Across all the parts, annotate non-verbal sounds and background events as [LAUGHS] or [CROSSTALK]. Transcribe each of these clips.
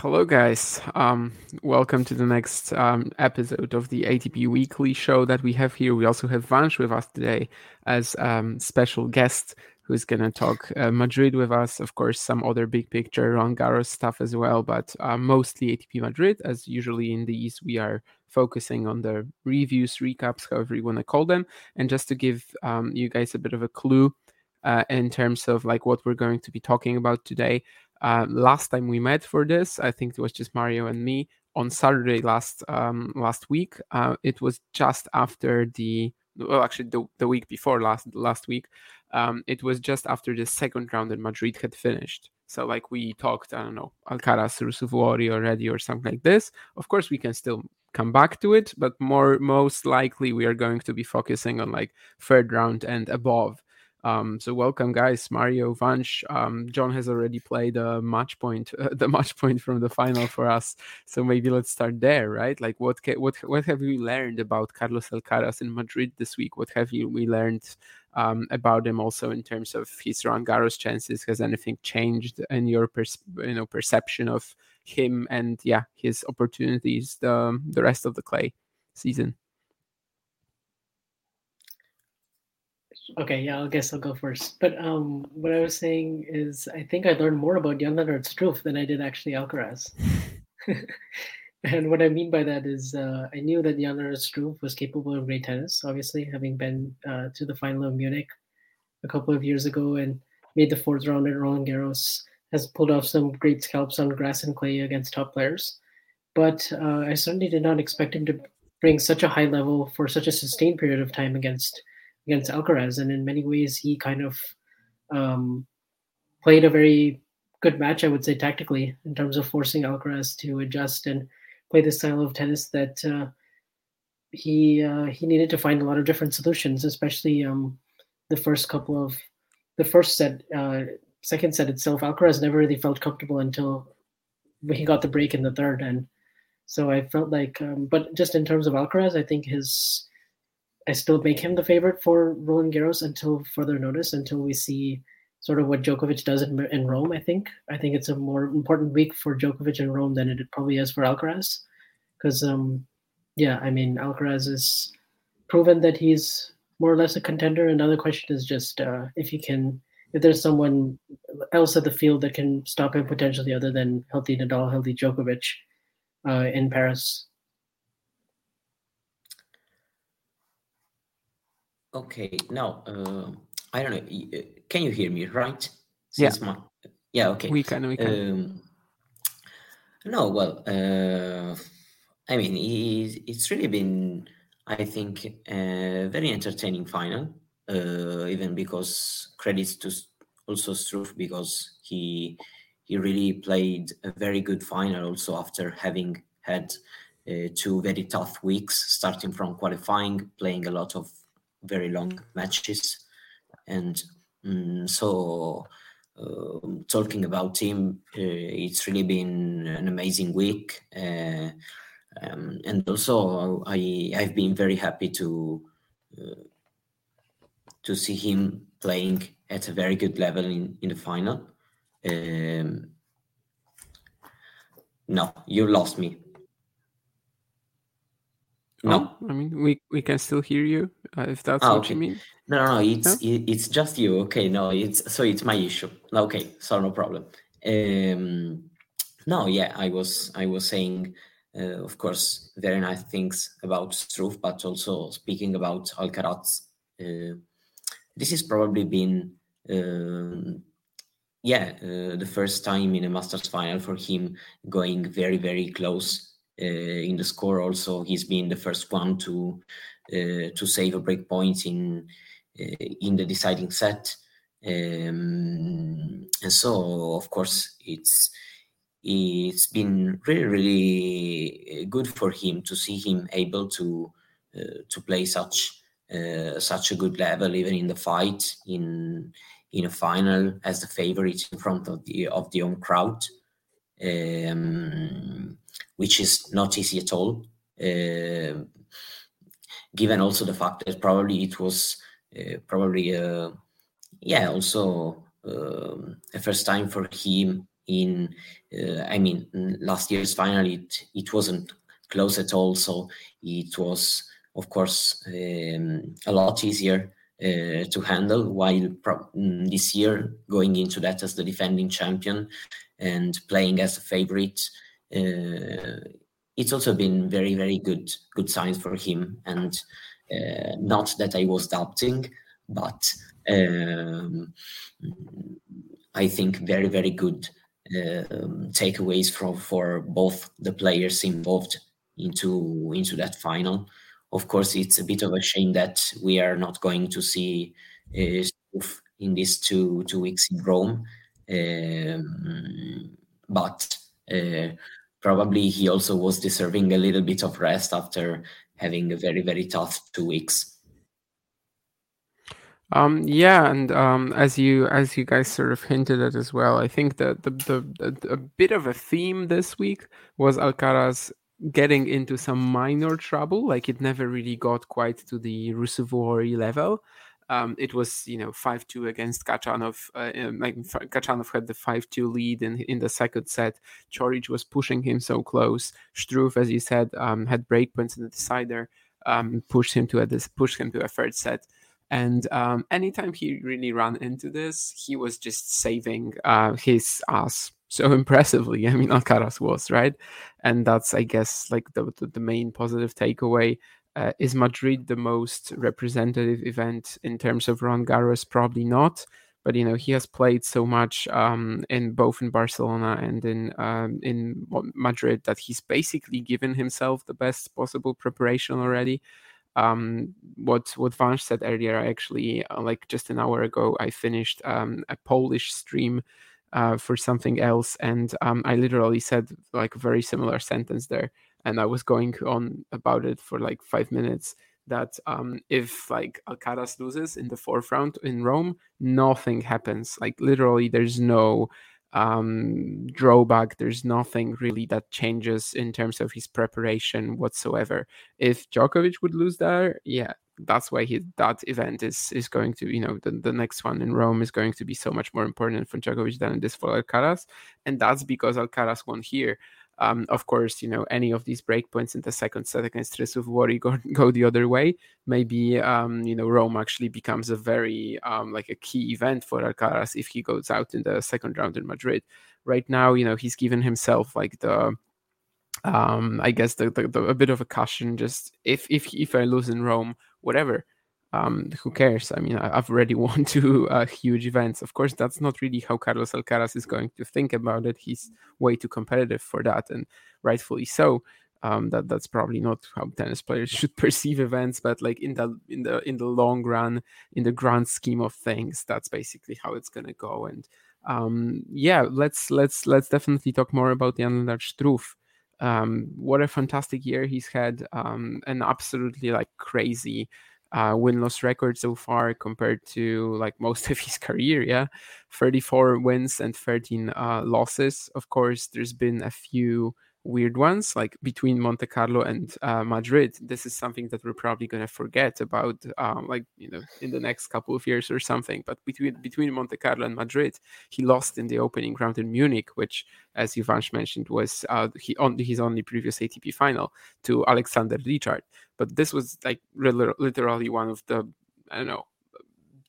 Hello, guys. Um, welcome to the next um, episode of the ATP Weekly show that we have here. We also have Vansh with us today as um, special guest who's going to talk uh, Madrid with us. Of course, some other big picture Roland Garros stuff as well, but uh, mostly ATP Madrid. As usually in these, we are focusing on the reviews, recaps, however you want to call them. And just to give um, you guys a bit of a clue uh, in terms of like what we're going to be talking about today. Uh, last time we met for this, I think it was just Mario and me on Saturday last um, last week. Uh, it was just after the well, actually the, the week before last last week. Um, it was just after the second round in Madrid had finished. So like we talked, I don't know, Alcaraz, Ruusuvuori already or something like this. Of course, we can still come back to it, but more most likely we are going to be focusing on like third round and above um, so welcome, guys. Mario Vansh. Um, John has already played a match point, uh, [LAUGHS] the match point from the final for us. So maybe let's start there, right? Like, what ca- what what have you learned about Carlos Alcaraz in Madrid this week? What have you we learned um, about him also in terms of his Roland Garros chances? Has anything changed in your pers- you know perception of him and yeah his opportunities the the rest of the clay season? Okay, yeah, I guess I'll go first. But um, what I was saying is, I think I learned more about Jan Lennard Struff than I did actually Alcaraz. [LAUGHS] and what I mean by that is, uh, I knew that Jan Lennard Struff was capable of great tennis. Obviously, having been uh, to the final of Munich a couple of years ago and made the fourth round at Roland Garros, has pulled off some great scalps on grass and clay against top players. But uh, I certainly did not expect him to bring such a high level for such a sustained period of time against against Alcaraz, and in many ways he kind of um, played a very good match, I would say, tactically in terms of forcing Alcaraz to adjust and play the style of tennis that uh, he uh, he needed to find a lot of different solutions, especially um, the first couple of the first set, uh, second set itself. Alcaraz never really felt comfortable until he got the break in the third, and so I felt like, um, but just in terms of Alcaraz, I think his I still make him the favorite for Roland Garros until further notice, until we see sort of what Djokovic does in, in Rome. I think I think it's a more important week for Djokovic in Rome than it probably is for Alcaraz, because um, yeah, I mean Alcaraz has proven that he's more or less a contender. Another question is just uh, if he can, if there's someone else at the field that can stop him potentially, other than healthy Nadal, healthy Djokovic uh, in Paris. Okay, now uh, I don't know. Uh, can you hear me? Right? Yeah. My, yeah. Okay. We can. We can. Um, no, well, uh, I mean, it's, it's really been I think, a very entertaining final, uh, even because credits to also Struff because he he really played a very good final also after having had uh, two very tough weeks starting from qualifying playing a lot of very long matches and um, so uh, talking about him uh, it's really been an amazing week uh, um, and also I I've been very happy to uh, to see him playing at a very good level in, in the final. Um, no, you lost me. No, oh, I mean we we can still hear you uh, if that's ah, what okay. you mean. No, no, no, it's it, it's just you. Okay, no, it's so it's my issue. Okay, so no problem. Um, no, yeah, I was I was saying uh, of course, very nice things about Struff, but also speaking about Alcaraz. Uh, this has probably been, um, yeah, uh, the first time in a Masters final for him going very, very close in the score. Also, he's been the first one to uh, to save a break point in uh, in the deciding set. Um, and so, of course, it's it's been really really uh, good for him to see him able to uh, to play such uh, such a good level even in the fight in in a final as the favorite in front of the of the home crowd um, which is not easy at all. Uh, given also the fact that probably it was uh, probably uh, yeah also um, a first time for him in uh, i mean last year's final it it wasn't close at all. So it was of course um, a lot easier uh, to handle while pro- mm, this year going into that as the defending champion and playing as a favorite uh, it's also been very very good good signs for him and uh, not that i was doubting but um, i think very very good um, takeaways from for both the players involved into into that final. Of course, it's a bit of a shame that we are not going to see uh, in these two two weeks in Rome, but uh, probably he also was deserving a little bit of rest after having a very very tough two weeks. Um, yeah, and um, as you as you guys sort of hinted at as well, I think that the, the, the a bit of a theme this week was Alcaraz getting into some minor trouble. Like it never really got quite to the Ruusuvuori level. Um, it was you know five two against Khachanov. Uh, like Khachanov had the five two lead in in the second set. Coric was pushing him so close. Struff, as you said, um, had breakpoints in the decider. Um, pushed him to a pushed him to a third set. And um, anytime he really ran into this, he was just saving uh, his ass so [LAUGHS] impressively. I mean, Alcaraz was right, and that's I guess like the the, the main positive takeaway. Uh, is Madrid the most representative event in terms of Roland Garros? Probably not. But you know he has played so much um, in both in Barcelona and in um, in Madrid that he's basically given himself the best possible preparation already um, what what Vansh said earlier, actually, uh, like just an hour ago, I finished um, a Polish stream uh, for something else, and um, I literally said like a very similar sentence there, and I was going on about it for like five minutes. That um, if like Alcaraz loses in the fourth round in Rome, nothing happens. Like literally, there's no um, drawback. There's nothing really that changes in terms of his preparation whatsoever. If Djokovic would lose there, yeah, that's why he, that event is is going to, you know, the, the next one in Rome is going to be so much more important for Djokovic than this for Alcaraz. And that's because Alcaraz won here. Um, of course, you know, any of these breakpoints in the second set against Ruusuvuori go, [LAUGHS] go the other way. Maybe, um, you know, Rome actually becomes a very, um, like a key event for Alcaraz if he goes out in the second round in Madrid. Right now, you know, he's given himself like the, um, I guess the, the, the a bit of a caution. Just if if if I lose in Rome, whatever um, who cares? I mean, I've already [LAUGHS] won two uh, huge events. Of course, that's not really how Carlos Alcaraz is going to think about it. He's way too competitive for that, and rightfully so. um, that that's probably not how tennis players [LAUGHS] should perceive events but like in the in the in the long run in the grand scheme of things that's basically how it's going to go and um, yeah let's let's let's definitely talk more about Jan Struff um, what a fantastic year he's had um, an absolutely like crazy uh, win loss record so far compared to like [LAUGHS] most of his career. Yeah, 34 wins and 13 uh, losses. Of course, there's been a few weird ones like between Monte Carlo and uh, Madrid. This is something that we're probably going to forget about, um, like you know, in the next couple of years or something. But between between Monte Carlo and Madrid, he lost in the opening round in Munich, which, as Ivansh mentioned, was uh, he on his only previous ATP final to Alexander Ritschard. But this was like literally one of the I don't know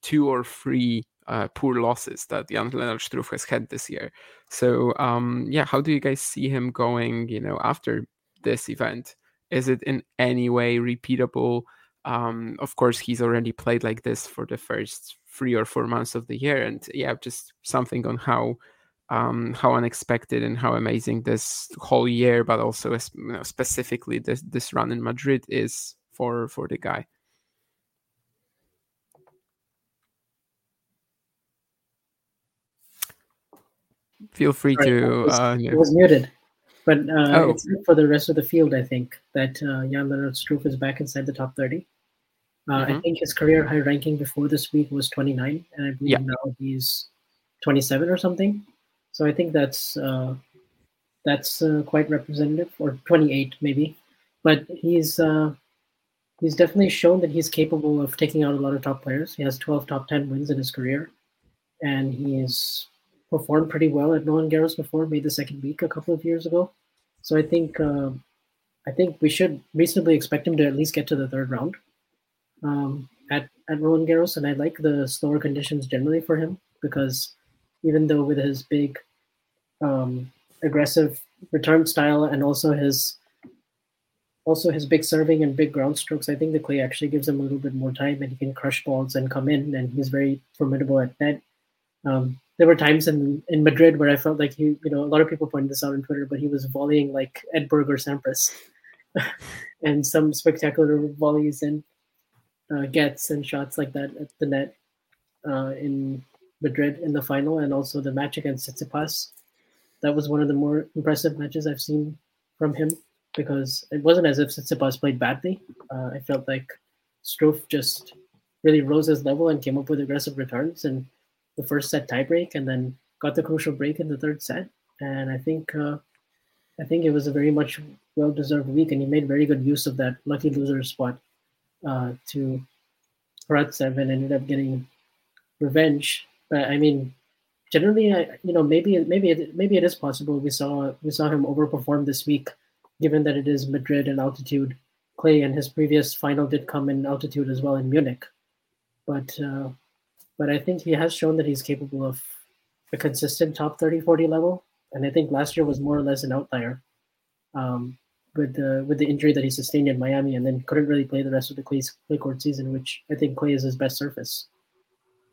two or three uh, poor losses that Jan Lennard Struff has had this year. So um, yeah, how do you guys see him going? You know, after this event, is it in any way repeatable? Um, of course, he's already played like this for the first three or four months of the year, and yeah, just something on how um, how unexpected and how amazing this whole year, but also you know, specifically this this run in Madrid is for for the guy. Feel free right, to. Was, uh, yeah. It was muted, but uh, oh. it's for the rest of the field. I think that uh, Jan Lennard Struff is back inside the top thirty. Uh, mm-hmm. I think his career high ranking before this week was 29, and I believe yeah. now he's 27 or something. So I think that's uh, that's uh, quite representative, or 28 maybe. But he's uh, he's definitely shown that he's capable of taking out a lot of top players. He has 12 top 10 wins in his career, and he's performed pretty well at Roland Garros before, made the second week a couple of years ago. So I think uh, I think we should reasonably expect him to at least get to the third round um, at at Roland Garros, and I like the slower conditions generally for him because even though with his big um, aggressive return style and also his also his big serving and big ground strokes, I think the clay actually gives him a little bit more time and he can crush balls and come in and he's very formidable at that. Um, there were times in in Madrid where I felt like he, you know, a lot of people pointed this out on Twitter, but he was volleying like Edberg or Sampras, [LAUGHS] and some spectacular volleys and uh, gets and shots like that at the net uh, in Madrid in the final, and also the match against Tsitsipas. That was one of the more impressive matches I've seen from him because it wasn't as if Tsitsipas played badly. Uh, I felt like Struff just really rose his level and came up with aggressive returns and the first set tiebreak and then got the crucial break in the third set. And I think uh, I think it was a very much well deserved week, and he made very good use of that lucky loser spot uh, to Karatsev and ended up getting revenge. But I mean, generally, I, you know, maybe maybe it, maybe it is possible. We saw we saw him overperform this week, given that it is Madrid and altitude clay, and his previous final did come in altitude as well in Munich. But uh, but I think he has shown that he's capable of a consistent top 30, 40 level. And I think last year was more or less an outlier um, with the with the injury that he sustained in Miami, and then couldn't really play the rest of the clay, clay court season, which I think clay is his best surface.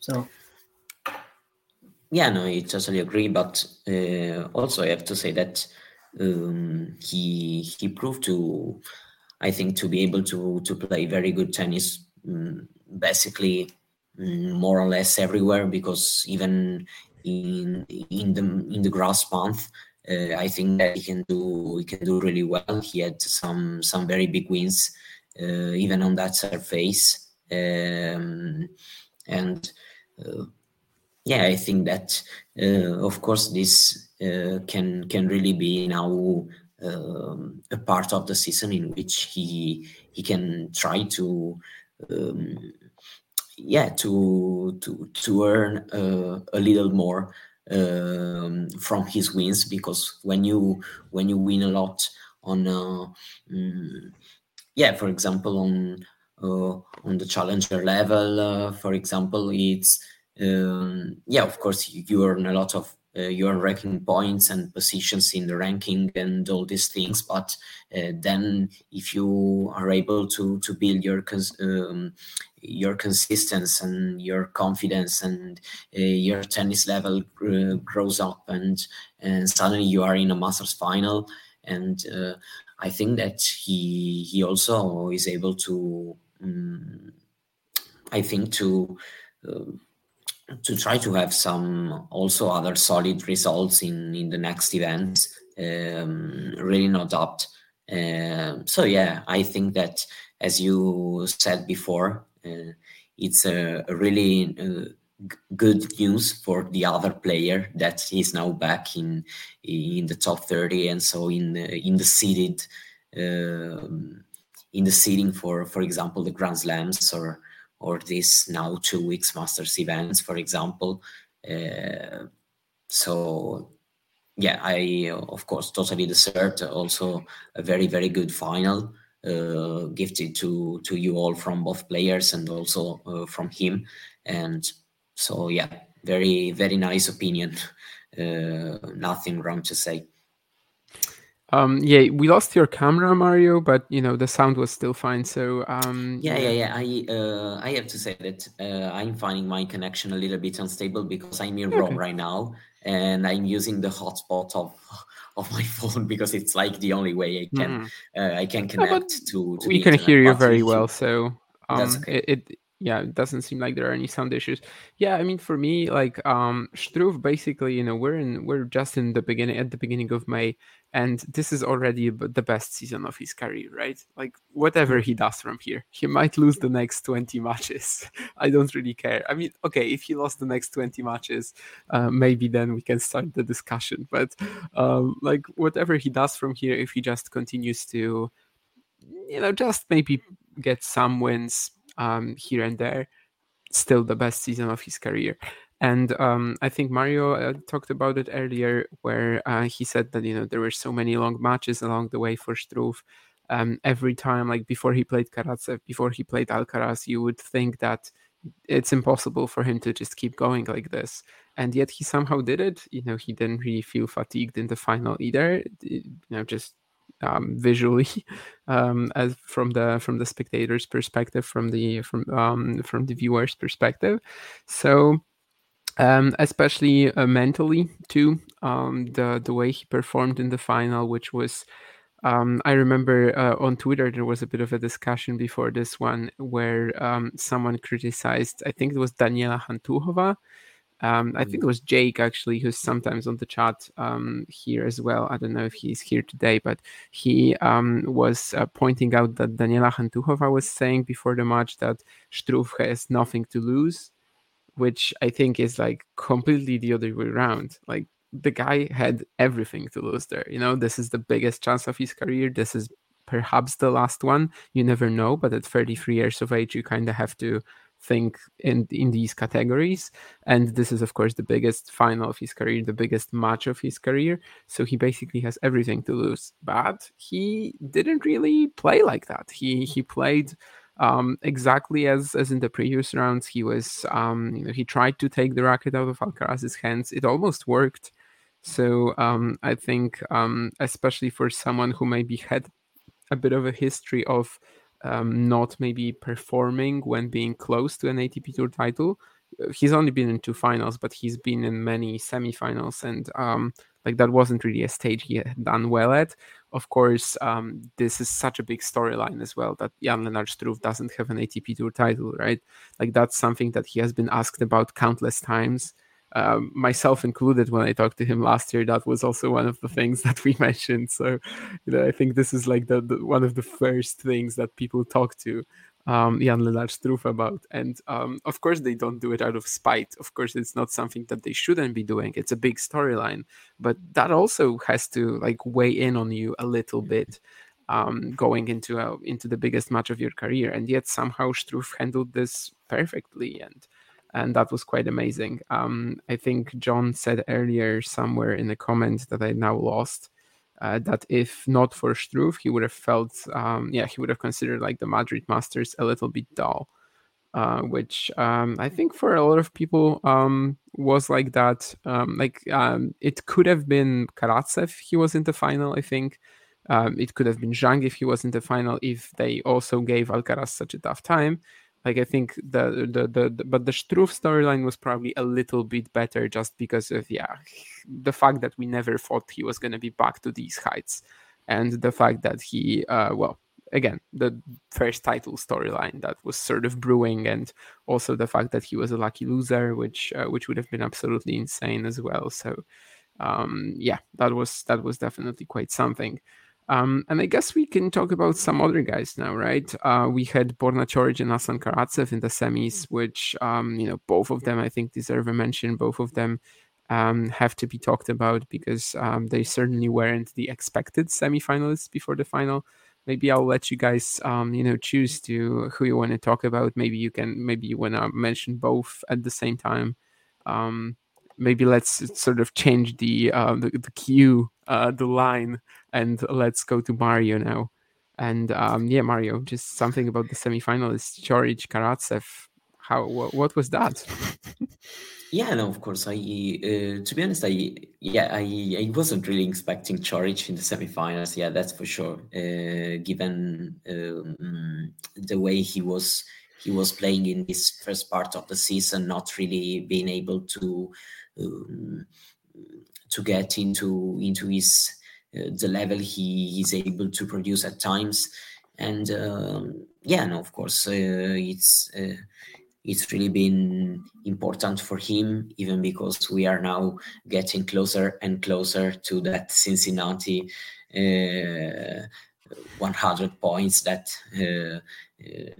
So. Yeah, no, I totally agree. But uh, also, I have to say that um, he he proved to, I think, to be able to to play very good tennis. Um, basically, more or less everywhere because even in in the in the grass month uh, I think that he can do he can do really well. He had some some very big wins uh, even on that surface, um, and uh, yeah, I think that uh, of course this uh, can can really be now um, a part of the season in which he he can try to. Um, yeah to to to earn uh, a little more um, from his wins because when you when you win a lot on uh, mm, yeah for example on uh, on the challenger level uh, for example it's um, yeah of course you, you earn a lot of uh, your ranking points and positions in the ranking and all these things but uh, then if you are able to to build your um, your consistency and your confidence and uh, your tennis level uh, grows up and and suddenly you are in a masters final and uh, I think that he he also is able to, um, I think to. Uh, to try to have some also other solid results in in the next events um, really no doubt um, so yeah i think that as you said before uh, it's a, really uh, good news for the other player that he's now back in in the top 30 and so in in the seeded in the seeding for for example the grand slams or or this now two weeks masters events for example. Uh, so yeah i of course totally deserved also a very very good final. uh, gifted to to you all from both players and also uh, from him and so yeah, very very nice opinion. Uh, nothing wrong to say. Um, yeah, we lost your camera, Mario, but you know the sound was still fine. So um, yeah, yeah, yeah. I uh, I have to say that uh, I'm finding my connection a little bit unstable because I'm in okay. Rome right now and I'm using the hotspot of of my [LAUGHS] phone because it's like the only way I can mm. uh, I can connect to, to. We can hear you very well, so um, okay. it, it yeah, it doesn't seem like there are any sound issues. Yeah, I mean, for me, like um Struff, basically, you know, we're in we're just in the beginning at the beginning of May, and this is already the best season of his career, right? Like whatever he does from here, he might lose the next twenty matches. [LAUGHS] I don't really care. I mean, okay, if he lost the next twenty matches, uh, maybe then we can start the discussion. But um, like whatever he does from here, if he just continues to, you know, just maybe get some wins um, here and there, still the best season of his career. And um, I think Mario uh, talked about it earlier, where uh, he said that you know there were so many long matches along the way for Struff. Um, every time, like before he played Karatsev, before he played Alcaraz, you would think that it's impossible for him to just keep going like this. And yet he somehow did it. You know, he didn't really feel fatigued in the final either. You know, just um, [LAUGHS] visually um, as from the from the spectator's perspective, from the from um, from the viewer's perspective. So. Um, especially uh, mentally too, um, the the way he performed in the final, which was um, I remember uh, on Twitter there was a bit of a discussion before this one where um, someone criticized, I think it was Daniela Hantuchova, um, I think it was Jake actually, who's sometimes on the chat um, here as well. I don't know if he's here today, but he um, was uh, pointing out that Daniela Hantuchova was saying before the match that Struff has nothing to lose, which I think is like completely the other way around. Like the guy had everything to lose there. You know, this is the biggest chance of his career. This is perhaps the last one. You never know, but at 33 years of age, you kind of have to think in in these categories and this is of course the biggest final of his career the biggest match of his career so he basically has everything to lose but he didn't really play like that he he played um, exactly as as in the previous rounds he was um, you know he tried to take the racket out of Alcaraz's hands it almost worked so um, I think um, especially for someone who maybe had a bit of a history of um, not maybe performing when being close to an ATP Tour title. Uh, he's only been in two finals, but he's been in many semifinals, and um, like that wasn't really a stage he had done well at. Of course, um, this is such a big storyline as well that Jan Lennard Struff doesn't have an ATP Tour title, right? Like that's something that he has been asked about countless times um, myself included when I talked to him last year, that was also one of the things [LAUGHS] that we mentioned. So, you know, I think this is like the, the one of the first things that people talk to um, Jan Lennard Struff about. And um, of course, they don't do it out of spite. Of course, it's not something that they shouldn't be doing. It's a big storyline, but that also has to like weigh in on you a little bit. Um, going into a, into the biggest match of your career, and yet somehow Struff handled this perfectly, and and that was quite amazing. Um, I think John said earlier somewhere in the comments that I now lost uh, that if not for Struff, he would have felt, um, yeah, he would have considered like the Madrid Masters a little bit dull, uh, which um, I think for a lot of people um, was like that. Um, like um, it could have been Karatsev, he was in the final, I think. Um, it could have been Zhang if he was in the final, if they also gave Alcaraz such a tough time. Like I think the the the, the but the Struff storyline was probably a little bit better just because of yeah the fact that we never thought he was gonna be back to these heights. and the fact that he, uh, well, again, the first title storyline that was sort of brewing, and also the fact that he was a lucky loser, which uh, which would have been absolutely insane as well. So, um, yeah, that was that was definitely quite something. Um, and I guess we can talk about some other guys now, right? Uh, we had Borna Coric and Aslan Karatsev in the semis, which, um, you know, both of them I think deserve a mention. Both of them um, have to be talked about because um, they certainly weren't the expected semifinalists before the final. Maybe I'll let you guys, um, you know, choose to who you want to talk about. Maybe you can, maybe you want to mention both at the same time. Um, maybe let's sort of change the uh, the, the cue, uh, the line, and let's go to Mario now. And um, yeah, Mario, just something about the semifinalists, Coric, Karatsev. How wh- what was that? [LAUGHS] yeah, no, of course. I uh, to be honest, I yeah, I I wasn't really expecting Coric in the semifinals. Yeah, that's for sure. Uh, given um, the way he was he was playing in this first part of the season, not really being able to um, to get into into his the level he is able to produce at times and um, yeah no of course uh, it's uh, it's really been important for him even because we are now getting closer and closer to that cincinnati uh, 100 points that uh, uh,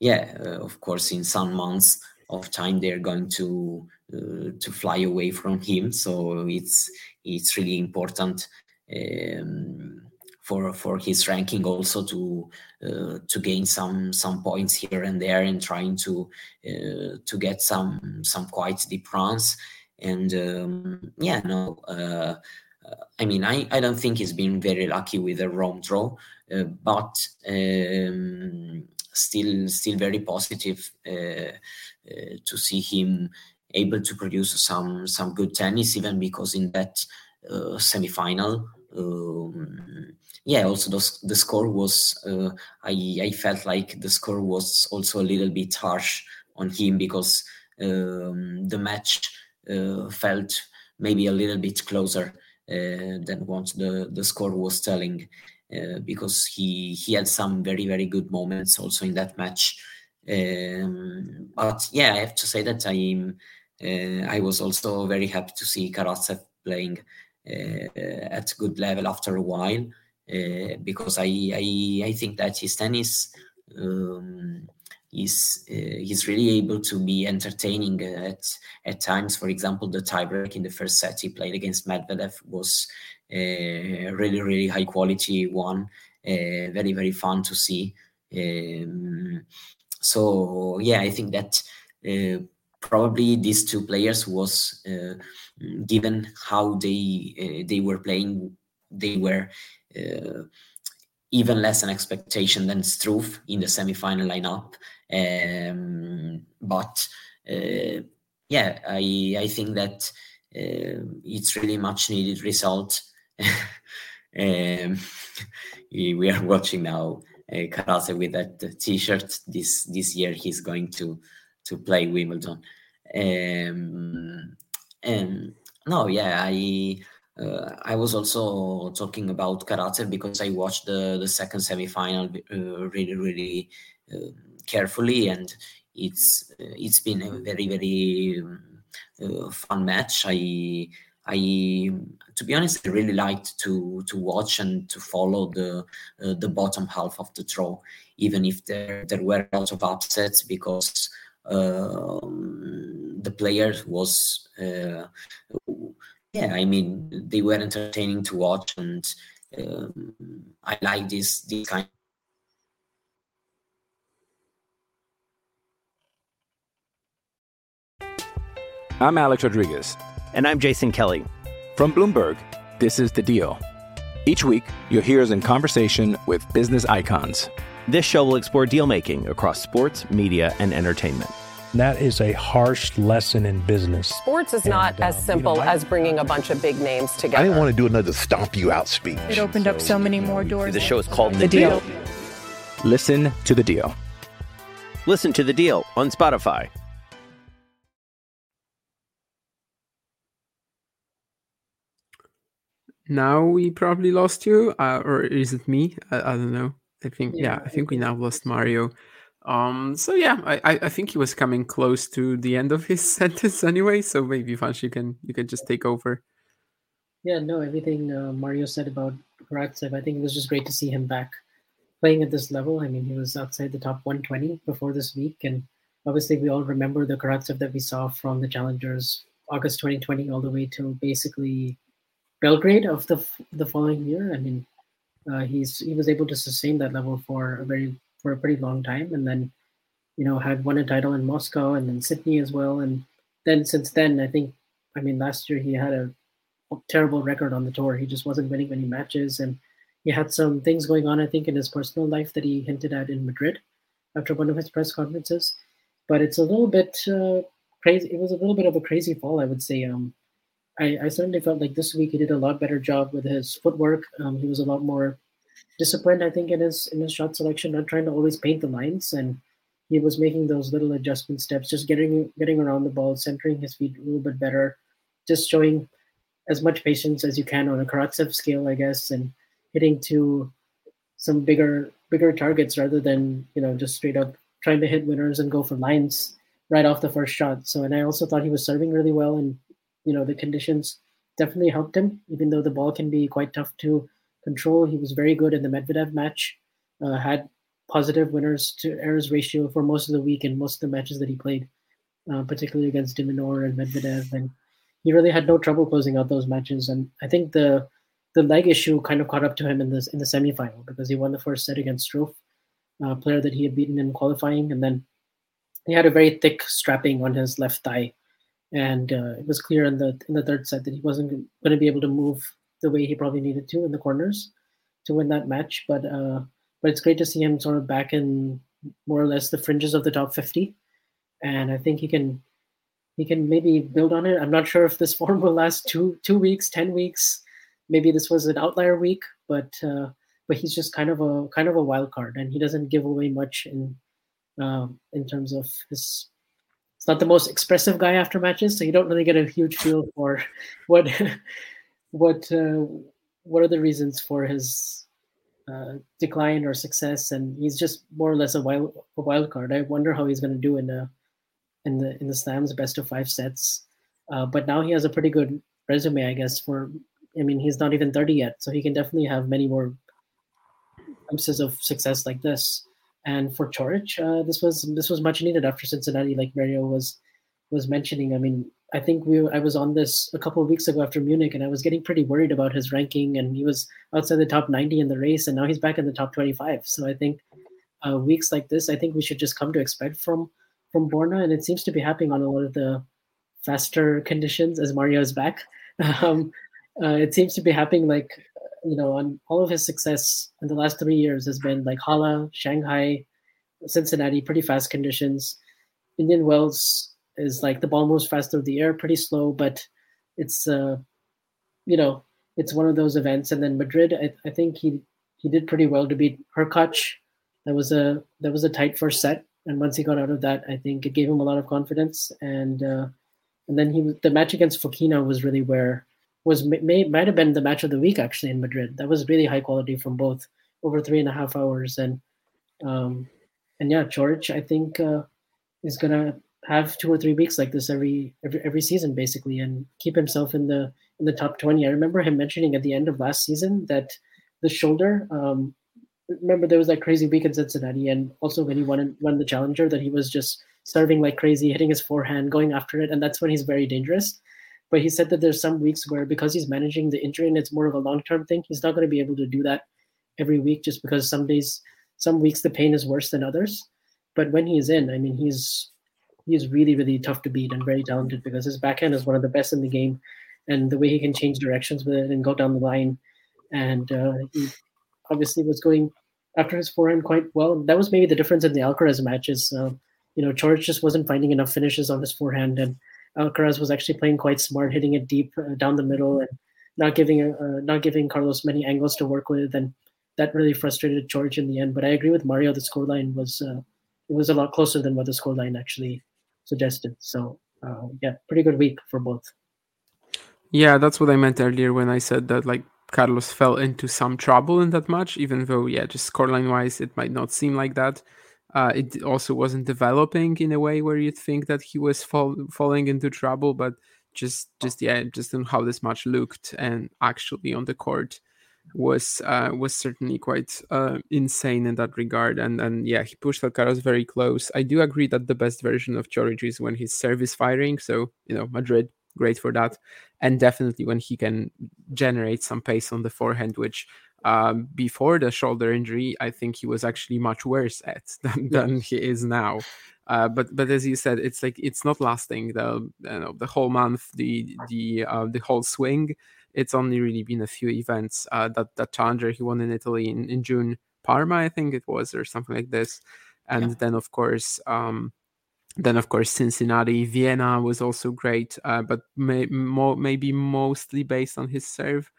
yeah of course in some months of time they're going to uh, to fly away from him. So it's it's really important um, for for his ranking also to uh, to gain some some points here and there and trying to uh, to get some some quite deep runs. And um, yeah, no. Uh, I mean, I, I don't think he's been very lucky with a Rome draw, uh, but um, still still very positive uh, uh, to see him able to produce some some good tennis, even because in that uh, semifinal, um, yeah, also the, the score was uh, I I felt like the score was also a little bit harsh on him because um, the match uh, felt maybe a little bit closer uh, than what the the score was telling. Uh, because he he had some very very good moments also in that match. Um, but yeah, I have to say that I'm uh, I was also very happy to see Karatsev playing at good level after a while uh, because I, I, I think that his tennis um, is he's really able to be entertaining at at times. For example, the tiebreak in the first set he played against Medvedev was really really high quality one, very very fun to see. Um, so yeah, I think that uh, probably these two players was uh, given how they uh, they were playing they were uh, even less an expectation than Struff in the semi-final lineup. Um, but uh, yeah I I think that uh, it's really much needed result. [LAUGHS] Um, [LAUGHS] we are watching now uh, Karatsev with that t-shirt. This this year he's going to to play Wimbledon. Um, and no, yeah, I uh, I was also talking about Karatsev because I watched the the second semifinal uh, really really uh, carefully, and it's uh, it's been a very very um, fun match. I I, to be honest, I really liked to to watch and to follow the uh, the bottom half of the draw, even if there there were a lot of upsets because um, the players was uh, yeah i mean they were entertaining to watch and um, i like this this kind I'm Alex Rodriguez. And I'm Jason Kelly. From Bloomberg, this is The Deal. Each week, you'll hear us in conversation with business icons. This show will explore deal making across sports, media, and entertainment. That is a harsh lesson in business. Sports is not and, as simple you know, as bringing a bunch of big names together. I didn't want to do another stomp you out speech. It opened so, up so many more doors. The show is called The, the deal. deal. Listen to the deal. Listen to the deal on Spotify. now we probably lost you, uh, or is it me? I, I don't know. I think yeah, yeah I think we now lost Mario. Um, so yeah, I, I think he was coming close to the end of his [LAUGHS] sentence anyway. So maybe Vansh, you can you can just take over. Yeah, no, everything uh, Mario said about Karatsev, I think it was just great to see him back playing at this level. I mean, he was outside the top 120 before this week, and obviously we all remember the Karatsev that we saw from the Challengers August 2020 all the way to basically Belgrade of the the following year. I mean, uh, he's he was able to sustain that level for a very for a pretty long time, and then you know had won a title in Moscow and then Sydney as well, and then since then I think I mean last year he had a terrible record on the tour. He just wasn't winning many matches, and he had some things going on I think in his personal life that he hinted at in Madrid after one of his press conferences. But it's a little bit uh, crazy. It was a little bit of a crazy fall, I would say. Um, I, I certainly felt like this week he did a lot better job with his footwork. Um, he was a lot more disciplined, I think, in his in his shot selection, not trying to always paint the lines, and he was making those little adjustment steps, just getting getting around the ball, centering his feet a little bit better, just showing as much patience as you can on a Karatsev scale, I guess, and hitting to some bigger bigger targets rather than you know just straight up trying to hit winners and go for lines right off the first shot. So, and I also thought he was serving really well and you know the conditions definitely helped him. Even though the ball can be quite tough to control, he was very good in the Medvedev match. Uh, had positive winners to errors ratio for most of the week and most of the matches that he played, uh, particularly against de Minaur and Medvedev, and he really had no trouble closing out those matches. And I think the the leg issue kind of caught up to him in this in the semifinal because he won the first set against Struff, a player that he had beaten in qualifying, and then he had a very thick strapping on his left thigh and uh, it was clear in the in the third set that he wasn't going to be able to move the way he probably needed to in the corners to win that match. But uh, but it's great to see him sort of back in more or less the fringes of the top 50, and I think he can he can maybe build on it. I'm not sure if this [LAUGHS] form will last two two weeks, ten weeks. Maybe this was an outlier week, but uh, but he's just kind of a kind of a wild card, and he doesn't give away much in uh, in terms of his it's not the most expressive guy after matches, so you don't really get a huge feel for [LAUGHS] what what uh, what are the reasons for his uh, decline or success, and he's just more or less a wild a wild card. I wonder how he's going to do in the in the in the slams best of five sets. Uh, but now he has a pretty good resume, I guess. For I mean, he's not even thirty yet, so he can definitely have many more glimpses of success like this. And for Coric, uh, this was this was much needed after Cincinnati, like Mario was was mentioning. I mean, I think we I was on this a couple of weeks ago after Munich, and I was getting pretty worried about his ranking, and he was outside the top 90 in the race, and now he's back in the top 25. So I think uh, weeks like this, I think we should just come to expect from from Borna, and it seems to be happening on a lot of the faster conditions as Mario is back. [LAUGHS] Um, uh, it seems to be happening like you know, on all of his success in the last three years has been like Halle, Shanghai, Cincinnati, pretty fast conditions. Indian Wells is like the ball moves fast through the air, pretty slow, but it's uh, you know, it's one of those events. And then Madrid, I, I think he he did pretty well to beat Hurkacz. That was a that was a tight first set, and once he got out of that, I think it gave him a lot of confidence. And uh, and then he the match against Fokina was really where was may, might have been the match of the week actually in Madrid. That was really high quality from both, over three and a half hours, and um, and yeah, George I think uh, is gonna have two or three weeks like this every every every season basically, and keep himself in the in the top twenty. I remember him mentioning at the end of last season that the shoulder. Um, remember there was that crazy week in Cincinnati, and also when he won won the Challenger, that he was just serving like crazy, hitting his forehand, going after it, and that's when he's very dangerous. But he said that there's some weeks where because he's managing the injury and it's more of a long term thing, he's not going to be able to do that every week just because some days, some weeks the pain is worse than others. But when he's in, I mean, he's he's really really tough to beat and very talented because his backhand is one of the best in the game, and the way he can change directions with it and go down the line, and uh, he obviously was going after his forehand quite well. That was maybe the difference in the Alcaraz matches. Uh, you know, George just wasn't finding enough finishes on his forehand, and Alcaraz was actually playing quite smart, hitting it deep uh, down the middle and not giving uh, not giving Carlos many angles to work with, and that really frustrated George in the end. But I agree with Mario; the scoreline was uh, it was a lot closer than what the scoreline actually suggested. So uh, yeah, pretty good week for both. Yeah, that's what I meant earlier when I said that like Carlos fell into some trouble in that match, even though, yeah, just scoreline wise, it might not seem like that. Uh, it also wasn't developing in a way where you'd think that he was fall, falling into trouble, but just, just yeah, just on how this match looked and actually on the court was uh, was certainly quite uh, insane in that regard. And and yeah, he pushed Alcaraz very close. I do agree that the best version of Coric is when he's service firing. So you know, Madrid great for that, and definitely when he can generate some pace on the forehand, which um, before the shoulder injury, I think he was actually much worse at [LAUGHS] than, than he is now. Uh, but but as you said, it's like it's not lasting the you know, the whole month, the the uh, the whole swing it's only really been a few events. Uh, that that challenger he won in Italy in, in June, Parma, I think it was, or something like this. And yeah. then of course, um, then of course Cincinnati, Vienna was also great, uh, but may, mo- maybe mostly based on his serve.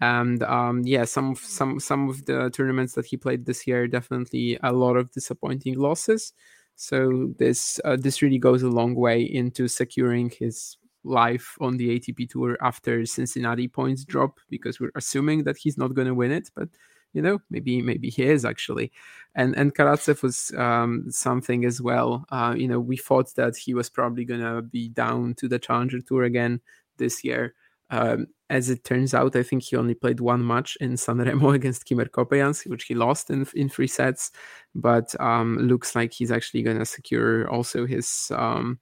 And um, yeah, some some some of the tournaments that he played this year definitely a lot of disappointing losses. So this uh, this really goes a long way into securing his life on the ATP tour after Cincinnati points drop because we're assuming that he's not going to win it, but you know maybe maybe he is actually. And and karatsev was um, something as well uh, you know we thought that he was probably going to be down to the challenger tour again this year. Um, as it turns out i think he only played one match in sanremo [LAUGHS] against kimmer coppejans which he lost in in three sets but um, looks like he's actually going to secure also his um,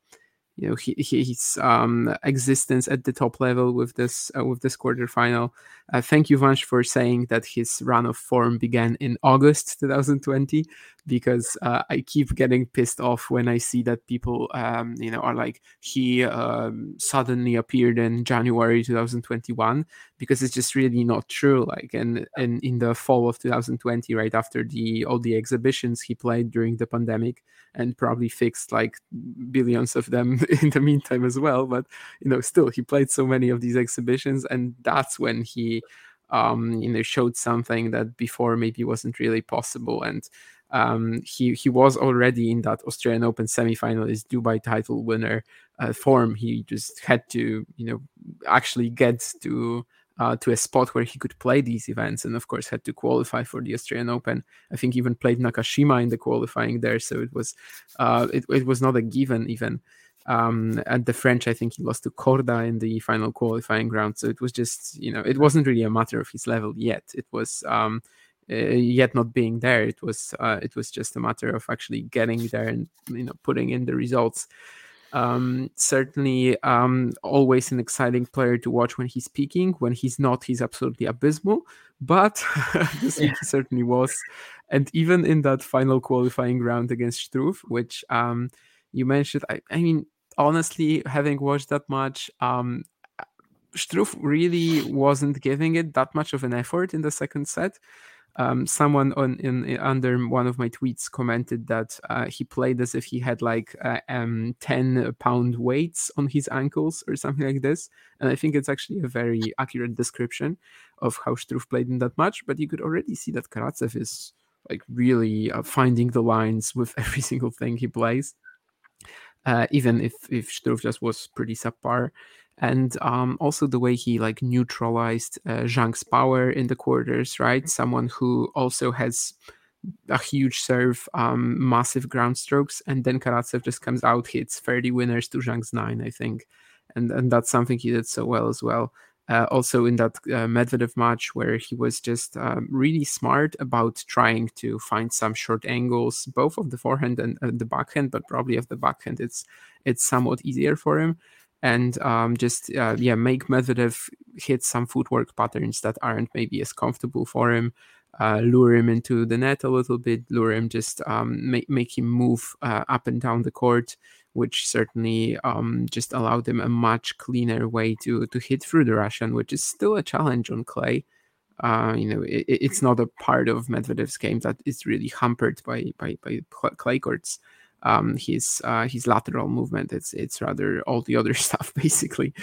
you know he, his um, existence at the top level with this uh, with this quarterfinal. Uh, thank you, Vansh, for saying that his run of form began in August 2020 because uh, I keep getting pissed off when I see that people, um, you know, are like he um, suddenly appeared in January 2021 because it's just really not true. Like, and in, in the fall of 2020, right after the all the exhibitions he played during the pandemic, and probably fixed like billions of them [LAUGHS] in the meantime as well. But you know, still he played so many of these exhibitions, and that's when he um, you know showed something that before maybe wasn't really possible and um, he he was already in that Australian Open semifinalist Dubai title winner uh, form. He just had to you know actually get to uh, to a spot where he could play these events, and of course had to qualify for the Australian Open. I think even played Nakashima in the qualifying there, so it was uh, it it was not a given even. Um, at the French, I think he lost to Korda in the final qualifying round. So it was just, you know, it wasn't really a matter of his level yet. It was um, uh, yet not being there. It was uh, it was just a matter of actually getting there and you know putting in the results. Um, certainly, um, always an exciting player to watch when he's peaking. When he's not, he's absolutely abysmal. But [LAUGHS] this yeah. he certainly was, and even in that final qualifying round against Struff, which um, you mentioned, I, I, mean, honestly, having watched that much, um, Struff really wasn't giving it that much of an effort in the second set. Um, someone on in, in, under one of my tweets commented that uh, he played as if he had like uh, um, 10 pound weights on his ankles or something like this. And i think it's actually a very accurate description of how Struff played in that match. But you could already see that karatsev is like really uh, finding the lines with [LAUGHS] every single thing he plays uh, even if if Struff just was pretty subpar and um, also the way he like neutralized uh, Zhang's power in the quarters, right? Someone who also has a huge serve, um, massive ground strokes, and then Karatsev just comes out, hits 30 winners to Zhang's nine, I think, and and that's something he did so well as well. Uh, also in that uh, Medvedev match where he was just um, really smart about trying to find some short angles, both of the forehand and uh, the backhand, but probably of the backhand, it's it's somewhat easier for him and um, just uh, yeah make Medvedev hit some footwork patterns that aren't maybe as comfortable for him. Uh, lure him into the net a little bit, lure him just um, make make him move uh, up and down the court, which certainly um, just allowed him a much cleaner way to to hit through the Russian, which is still a challenge on clay. Uh, you know, it, it's not a part of Medvedev's game that is really hampered by by, by clay courts um, his uh, his lateral movement. It's it's rather all the other [LAUGHS] stuff basically.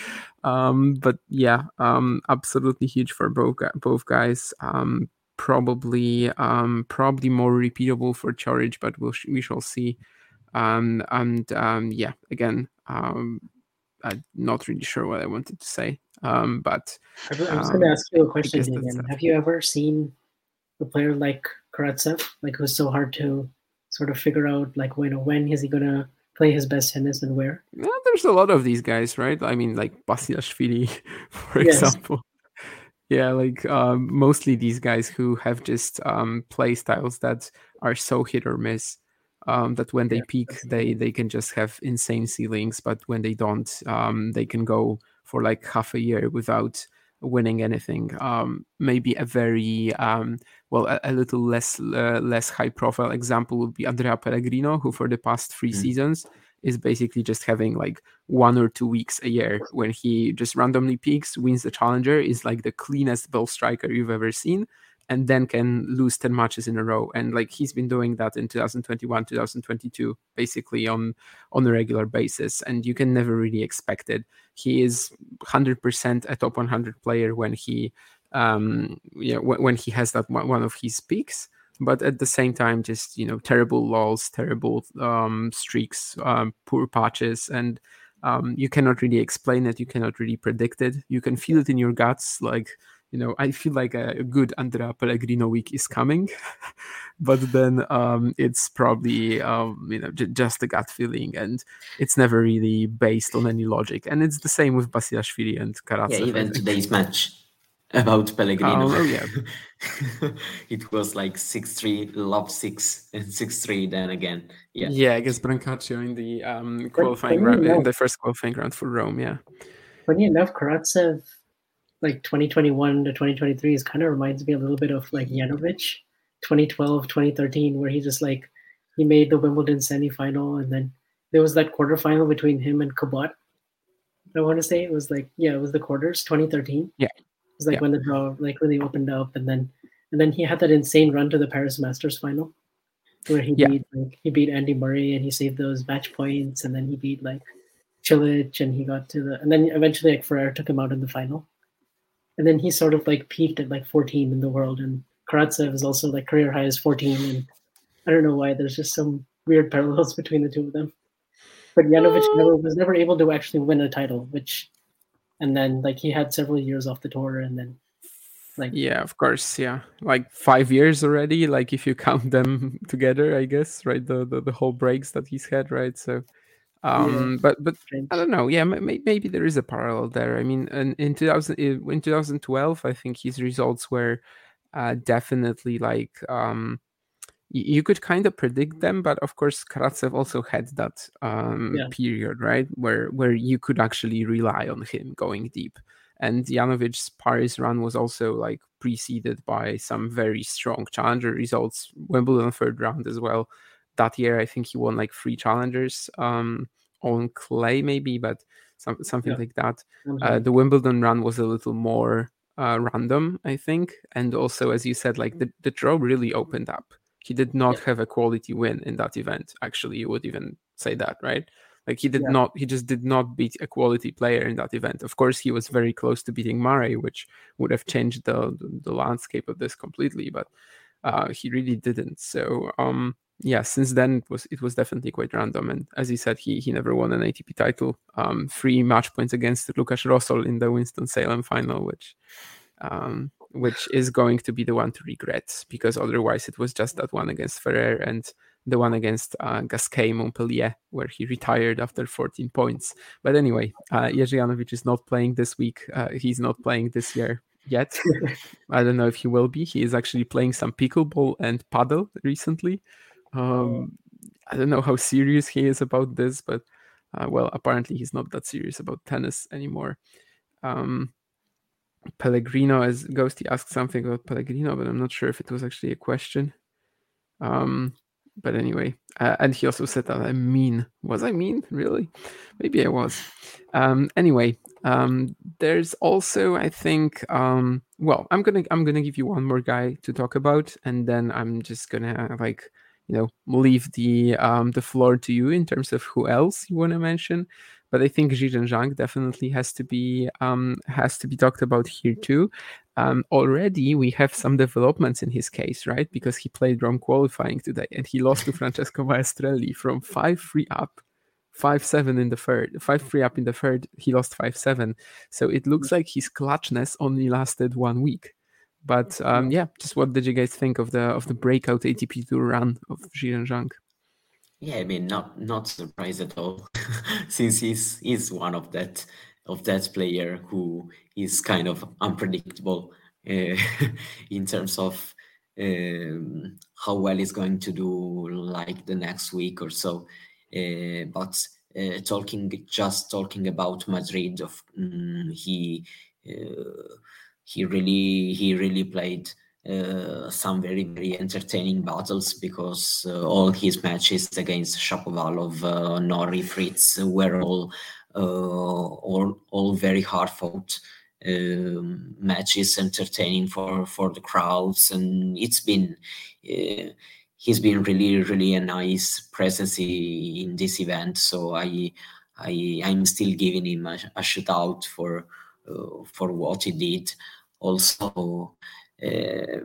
Um, but yeah, um, absolutely huge for both both guys. Um, probably um, probably more repeatable for Coric, but we'll we shall see. Um, and um, yeah, again, um, I'm not really sure what I wanted to say. Um, but I was um, going to ask you a question, Damian. Have you ever seen a player like Karatsev, like who's so hard to sort of figure out, like when when is he going to play his best tennis and where? Yeah, there's a lot of these guys, right? I mean, like Basilashvili, [LAUGHS] for Yes. example. Yeah, like um, mostly these guys who have just um, play styles that are so hit or miss um, that when they peak, they they can just have insane ceilings, but when they don't, um, they can go for like half a year without winning anything. Um, maybe a very um, well, a, a little less uh, less high profile example would be Andrea Pellegrino, who for the past three seasons is basically just having like one or two weeks a year when he just randomly peaks, wins the challenger, is like the cleanest ball striker you've ever seen, and then can lose 10 matches in a row. And like he's been doing that in 2021, 2022, basically on on a regular basis. And you can never really expect it. He is 100% a top 100 player when he um you know when, he has that one, one of his peaks but at the same time just you know terrible lulls terrible um streaks um poor patches and um you cannot really explain it you cannot really predict it you can feel it in your guts like you know i feel like a, a good andrea pellegrino week is coming [LAUGHS] but then um it's probably um you know j- just a gut feeling and it's never really based on any logic and it's the same with basilashvili and karatsev Yeah, even today's match about Pellegrino. Oh, oh, yeah. [LAUGHS] it was like 6 3, love 6, and 6 3 then again. Yeah. Yeah, against Brancaccio in the um, qualifying round, in the first qualifying round for Rome. Yeah, Funny enough, Karatsev, like 2021 to 2023, is kind of reminds me a little bit of like Janowicz, 2012, 2013, where he just like he made the Wimbledon semifinal, and then there was that quarterfinal between him and Kubot. I want to say it was like yeah, it was the quarters, 2013. Yeah. It was like Yeah. when the draw like really opened up, and then and then he had that insane run to the Paris Masters final, where he Yeah. beat like he beat Andy Murray and he saved those match points, and then he beat like Cilic, and he got to the and then eventually like Ferrer took him out in the final, and then he sort of like peaked at like 14 in the world, and Karatsev is also like career high is 14, and I don't know why there's just some weird [LAUGHS] parallels between the two of them. But Janowicz never was never able to actually win a title, which, and then like he had several years off the tour, and then like yeah, of course. Yeah, like five years already. Like if you [LAUGHS] count them together, I guess. Right, the the, the whole breaks that he's had. Right, so. Um, but but strange. I don't know. Yeah, may- maybe there is a parallel there. I mean, in, in 2000 in 2012, I think his results were uh, definitely like um, you could kind of predict them, but of course, Karatsev also had that um, Yeah. period, right, where where you could actually rely on him going deep. And Janowicz's Paris run was also like preceded by some very strong challenger results, Wimbledon third round as well. That year, I think he won like three challengers um, on clay, maybe, but some, something Yeah. like that. Sounds Uh, the Wimbledon run was a little more uh, random, I think, and also, as you said, like the, the draw really opened up. He did not Yeah. have a quality win in that event. Actually, you would even say that, right? Like he did Yeah. not, he just did not beat a quality player in that event. Of course, he was very close to beating Murray, which would have changed the the, the landscape of this completely, but uh, he really didn't. So um, yeah, since then it was it was definitely quite random. And as he said, he he never won an ATP title. Um, three match points against Lukas Rosol in the Winston Salem final, which um, which is going to be the one to regret because otherwise it was just that one against Ferrer and the one against uh, Gasquet Montpellier, where he retired after 14 points. But anyway, uh, Jerzy is not playing this week. Uh, he's not playing this year yet. [LAUGHS] I don't know if he will be. He is actually playing some pickleball and paddle recently. Um, I don't know how serious he is about this, but uh, well, apparently he's not that serious about tennis anymore. Um, Pellegrino, as Ghosty asked something about Pellegrino, but I'm not sure if it was actually a question. Um, but anyway, uh, and he also said that I'm mean. Was I mean? Really? Maybe I was. Um, anyway, um, there's also I think um, well, I'm gonna I'm gonna give you one more guy to talk about, and then I'm just gonna like you know leave the um, the floor to you in terms of who else you want to mention. But I think Zhizhen Zhang definitely has to be um, has to be talked about here too. Um, already we have some developments in his case, right? Because he played Rome qualifying today and he lost to [LAUGHS] Francesco Maestrelli from 5 3 up, five seven in the third, five three up in the third. He lost five seven. So it looks like his clutchness only lasted one week. But um, yeah, just what did you guys think of the of the breakout ATP Tour run of Zhizhen Zhang? Yeah, I mean, not not surprised at all, [LAUGHS] since he's he's one of that of that player who is kind of unpredictable uh, [LAUGHS] in terms of um, how well he's going to do like the next week or so. Uh, but uh, talking just talking about Madrid, of um, he uh, he really he really played uh, some very very entertaining battles because uh, all his matches against Shapovalov, uh, Norrie, Fritz were all uh, all all very hard fought um, matches, entertaining for for the crowds, and it's been uh, he's been really really a nice presence in this event. So I I I'm still giving him a, a shout out for for what he did. Also, uh,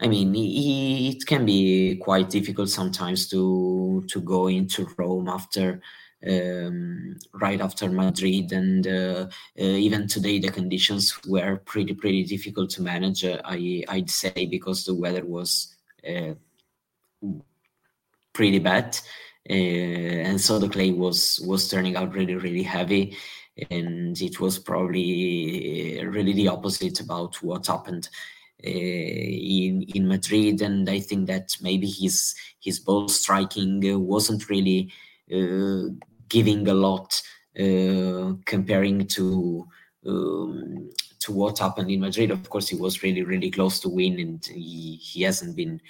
I mean, it can be quite difficult sometimes to to go into Rome after um, right after Madrid, and uh, uh, even today the conditions were pretty pretty difficult to manage. Uh, I I'd say because the weather was uh, pretty bad, uh, and so the clay was was turning out really really heavy and it was probably really the opposite about what happened uh, in in Madrid. And I think that maybe his his ball striking wasn't really uh, giving a lot uh, comparing to. Um, to what happened in Madrid, of course, he was really, really close to win, and he, he hasn't been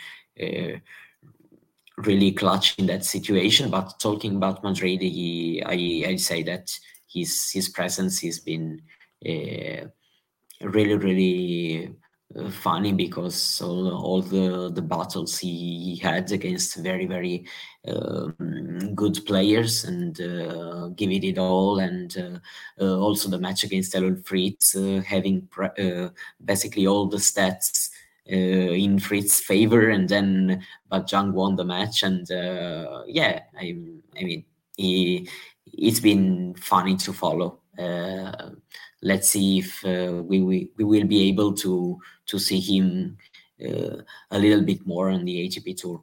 uh, really clutch in that situation. But talking about Madrid, he, I, I'd say that his his presence has been uh, really really uh, funny because all, all the the battles he had against very very um, good players and uh, giving it all and uh, uh, also the match against Elon Fritz uh, having basically all the stats in Fritz's favor and then but Zhang won the match and yeah I I mean he it's been funny to follow. Uh, let's see if uh, we, we, we will be able to to see him uh, a little bit more on the ATP tour.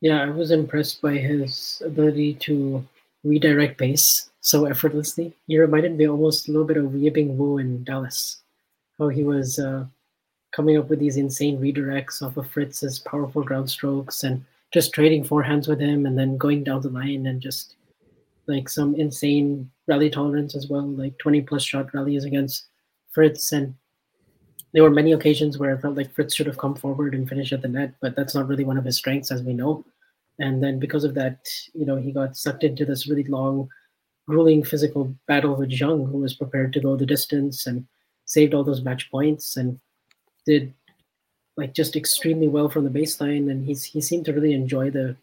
Yeah, I was impressed by his ability to redirect pace so effortlessly. He reminded me almost a little bit of Yibing Wu in Dallas, how he was uh, coming up with these insane redirects off of Fritz's powerful ground strokes and just trading forehands with him and then going down the line and just like some insane rally tolerance as well, like 20 plus shot rallies against Fritz and there were many occasions where I felt like Fritz should have come forward and finished at the net, but that's not really one of his strengths, as we know. And then because of that, you know, he got sucked into this really long, grueling physical battle with Zhang, who was prepared to go the distance and saved all those match points and did like just extremely well from the baseline. And he's he seemed to really enjoy the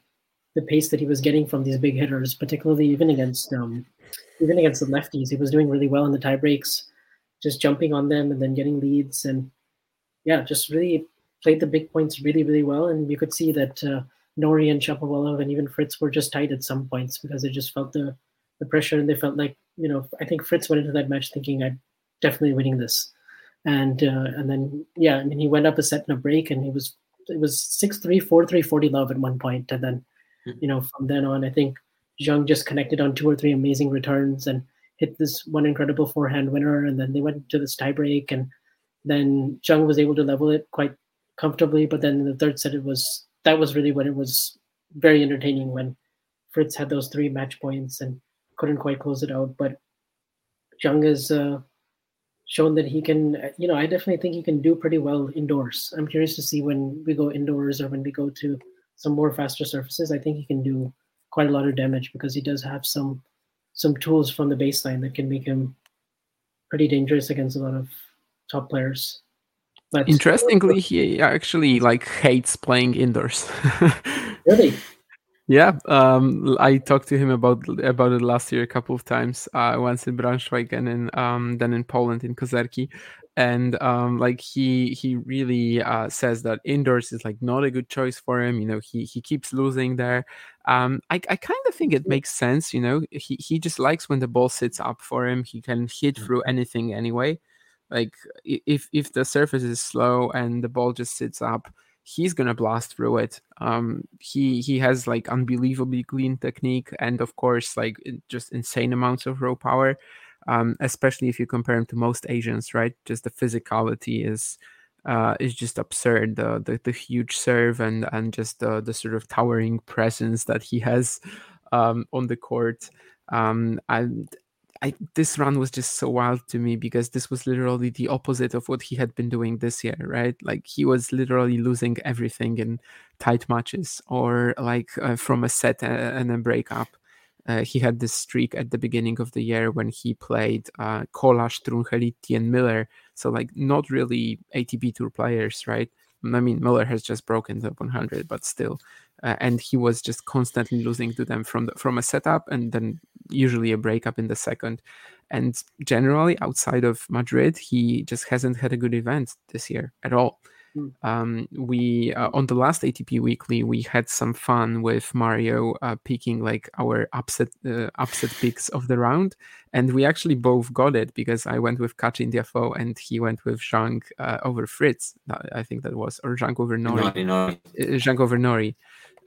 the pace that he was getting from these big hitters, particularly even against um, even against the lefties. He was doing really well in the tie breaks just jumping on them and then getting leads and yeah, just really played the big points really, really well. And you could see that uh, Norrie and Shapovalov and even Fritz were just tight at some points because they just felt the, the pressure and they felt like, you know, I think Fritz went into that match thinking I'm definitely winning this. And uh, and then yeah, I mean he went up a set and a break and he was it was 6-3, 4-3, 40 love at one point. And then, mm-hmm. you know, from then on, I think Zhang just connected on two or three amazing returns and hit this one incredible forehand winner, and then they went to this tiebreak, and then Zhang was able to level it quite comfortably. But then the third set, it was that was really when it was very entertaining when Fritz had those three match points and couldn't quite close it out. But Zhang has uh, shown that he can, you know, I definitely think he can do pretty well indoors. I'm curious to see when we go indoors or when we go to some more faster surfaces, I think he can do quite a lot of damage because he does have some some tools from the baseline that can make him pretty dangerous against a lot of top players. But interestingly, he actually like hates playing indoors. [LAUGHS] really? Yeah, um, I talked to him about about it last year a couple of times. Uh, once in Braunschweig and in um, then in Poland in Kozerki, and um, like he he really uh, says that indoors is like not a good choice for him. You know, he he keeps losing there. Um, I I kind of think it makes sense. You know, he he just likes when the ball sits up for him. He can hit through anything anyway. Like if if the surface is slow and the ball just sits up, he's gonna blast through it. Um, he he has like unbelievably clean technique and of course like just insane amounts of raw power. Um, especially if you compare him to most Asians, right? Just the physicality is uh, is just absurd. The, the, the huge serve and and just the the sort of towering presence that he has um, on the court. Um, and I, this run was just so wild to me because this was literally the opposite of what he had been doing this year, right? Like he was literally losing everything in tight matches or like uh, from a set and a breakup. Uh, he had this streak at the beginning of the year when he played uh, Kolar, Trungelliti, and Miller. So like not really ATP Tour players, right? I mean, Miller has just broken the 100, but still, uh, and he was just constantly losing to them from the, from a setup and then usually a breakup in the second. And generally, outside of Madrid, he just hasn't had a good event this year at all. Mm. Um, we uh, on the last ATP Weekly we had some fun with Mario uh, picking like our upset uh, upset picks of the round, and we actually both got it because I went with Cachin Tiafoe and he went with Zhang uh, over Fritz. I think that was or Zhang over Nori. Norrie, Norrie. Uh, Zhang over Norrie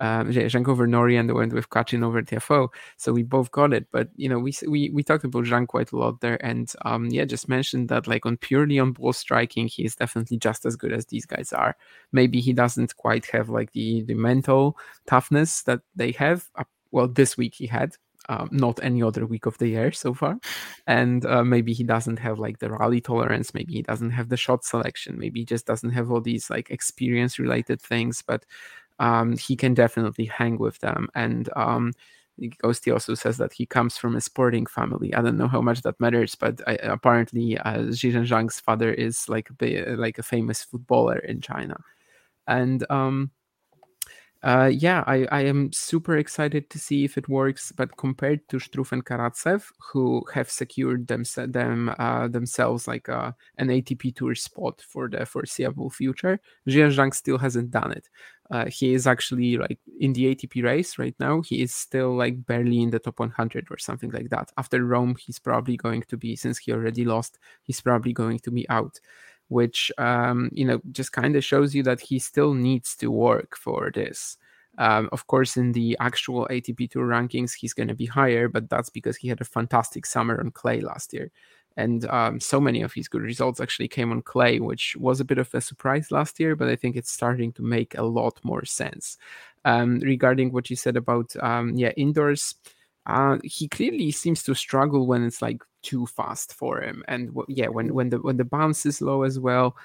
um, Zhang over Norrie and went with Cachin over Tiafoe. So we both got it. But you know, we we we talked about Zhang quite a lot there, and um, yeah, just mentioned that like on purely on ball striking, he is definitely just as good as these guys are. Maybe he doesn't quite have like the the mental toughness that they have. Well, this week he had. Um, not any other week of the year so far. And uh, maybe he doesn't have like the rally tolerance. Maybe he doesn't have the shot selection. Maybe he just doesn't have all these like experience related things. But um, he can definitely hang with them. And um, also says that he comes from a sporting family. I don't know how much that matters, but I, apparently uh, Zhizhen Zhang's father is like a, like a famous footballer in China. And um, uh, yeah, I, I am super excited to see if it works. But compared to Struff and Karatsev, who have secured them, them uh, themselves like uh, an ATP Tour spot for the foreseeable future, Zhang still hasn't done it. Uh, he is actually like in the ATP race right now. He is still like barely in the top 100 or something like that. After Rome, he's probably going to be, since he already lost, he's probably going to be out which um, you know just kind of shows you that he still needs to work for this. Um, of course, in the actual ATP Tour rankings, he's going to be higher, but that's because he had a fantastic summer on clay last year. And um, so many of his good results actually came on clay, which was a bit of a surprise last year, but I think it's starting to make a lot more sense. Um, regarding what you said about, um, yeah, indoors, uh, he clearly seems to struggle when it's like too fast for him, and yeah, when when the when the bounce is low as well.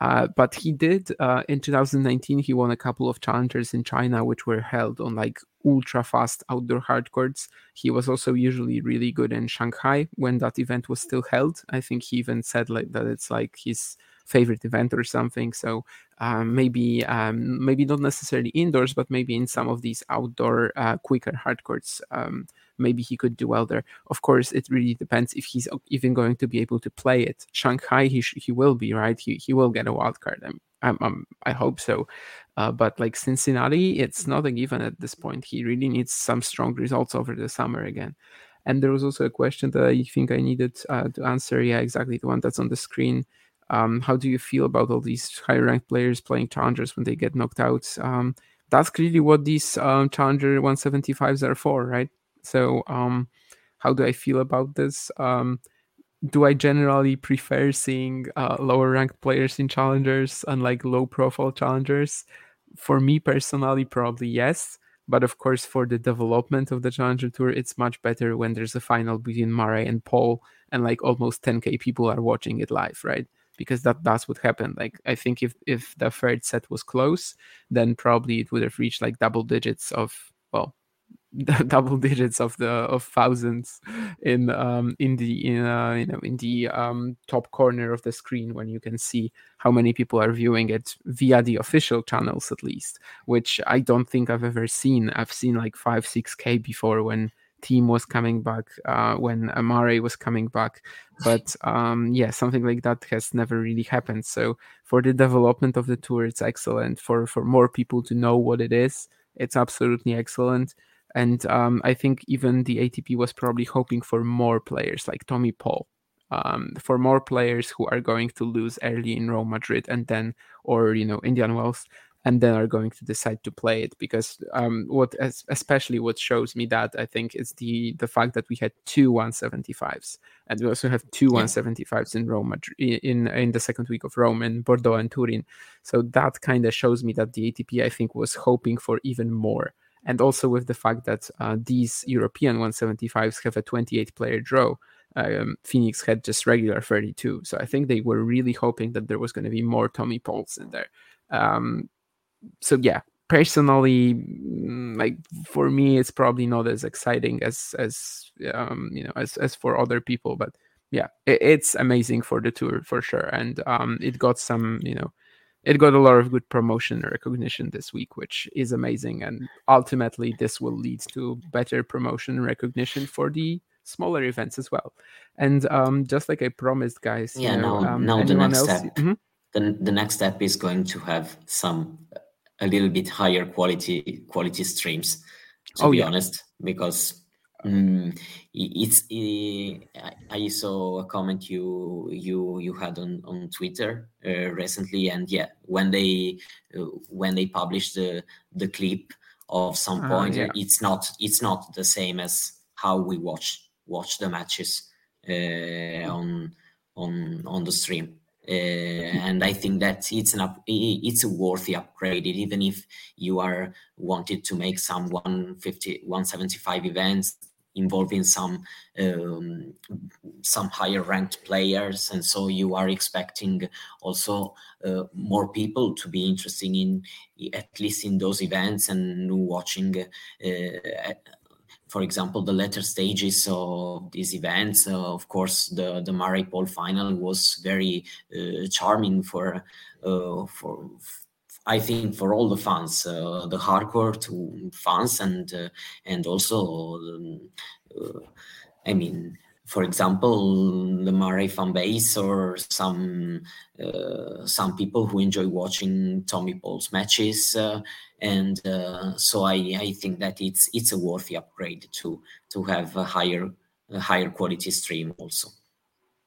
Uh, but he did uh, in 2019. He won a couple of challengers in China, which were held on like ultra fast outdoor hard courts. He was also usually really good in Shanghai when that event was still held. I think he even said like that it's like his favorite event or something. So um, maybe um, maybe not necessarily indoors, but maybe in some of these outdoor uh, quicker hard courts. Um, maybe he could do well there. Of course, it really depends if he's even going to be able to play it. Shanghai, he sh- he will be right. He he will get a wild card. I'm, I'm, I'm i hope so. Uh, but like Cincinnati, it's not a given at this point. He really needs some strong results over the summer again. And there was also a question that I think I needed uh, to answer. Yeah, exactly the one that's on the screen. Um, how do you feel about all these high ranked players playing challengers when they get knocked out? Um, that's clearly what these um, challenger 175s are for, right? So, um, how do I feel about this? Um, do I generally prefer seeing uh, lower ranked players in challengers, unlike low profile challengers? For me personally, probably yes. But of course, for the development of the Challenger Tour, it's much better when there's a final between Murray and Paul, and like almost 10k people are watching it live, right? because that that's what happened. Like I think if if the third set was close, then probably it would have reached like double digits of [LAUGHS] double digits of the of thousands in um in the in uh, you know in the um top corner of the screen when you can see how many people are viewing it via the official channels at least which i don't think i've ever seen i've seen like 5 6k before when Thiem was coming back uh, when Amare was coming back. But um, yeah, something like that has never really happened. So for the development of the tour, it's excellent. For for more people to know what it is, it's absolutely excellent. And um, I think even the ATP was probably hoping for more players like Tommy Paul, um, for more players who are going to lose early in Rome, Madrid, and then, or you know, Indian Wells, and then are going to decide to play it. Because um, what, especially what shows me that I think is the the fact that we had two 175s, and we also have two yeah. 175s in Rome, in in the second week of Rome, in Bordeaux and Turin. So that kind of shows me that the ATP, I think, was hoping for even more and also with the fact that uh, these European 175s have a 28 player draw. Um, Phoenix had just regular 32. So I think they were really hoping that there was going to be more Tommy Pauls in there. Um, so yeah, personally, mm, like for me, it's probably not as exciting as as um, you know as as for other people, but yeah, it, it's amazing for the tour for sure, and um, it got some you know it got a lot of good promotion and recognition this week, which is amazing. And ultimately, this will lead to better promotion and recognition for the smaller events as well. And um, just like I promised, guys, yeah, you know, now, um, now the next else... step, mm-hmm. the, the next step is going to have some a little bit higher quality quality streams. To oh, be yeah. honest, because Mm, it's it, I saw a comment you you you had on on Twitter uh, recently, and yeah, when they uh, when they published the the clip of some ah, point, uh, yeah. it's not it's not the same as how we watch watch the matches uh, on on on the stream. Uh, and I think that it's an up, it's a worthy upgrade, even if you are wanted to make some 150 175 events involving some um, some higher ranked players. And so you are expecting also uh, more people to be interested in at least in those events and watching uh, for example the later stages of these events. Uh, of course the the Murray Paul final was very uh, charming for uh, for I think for all the fans, uh, the hardcore to fans, and uh, and also, um, uh, I mean, for example, the Murray fan base or some uh, some people who enjoy watching Tommy Paul's matches, uh, and uh, so I, I think that it's it's a worthy upgrade to to have a higher a higher quality stream also.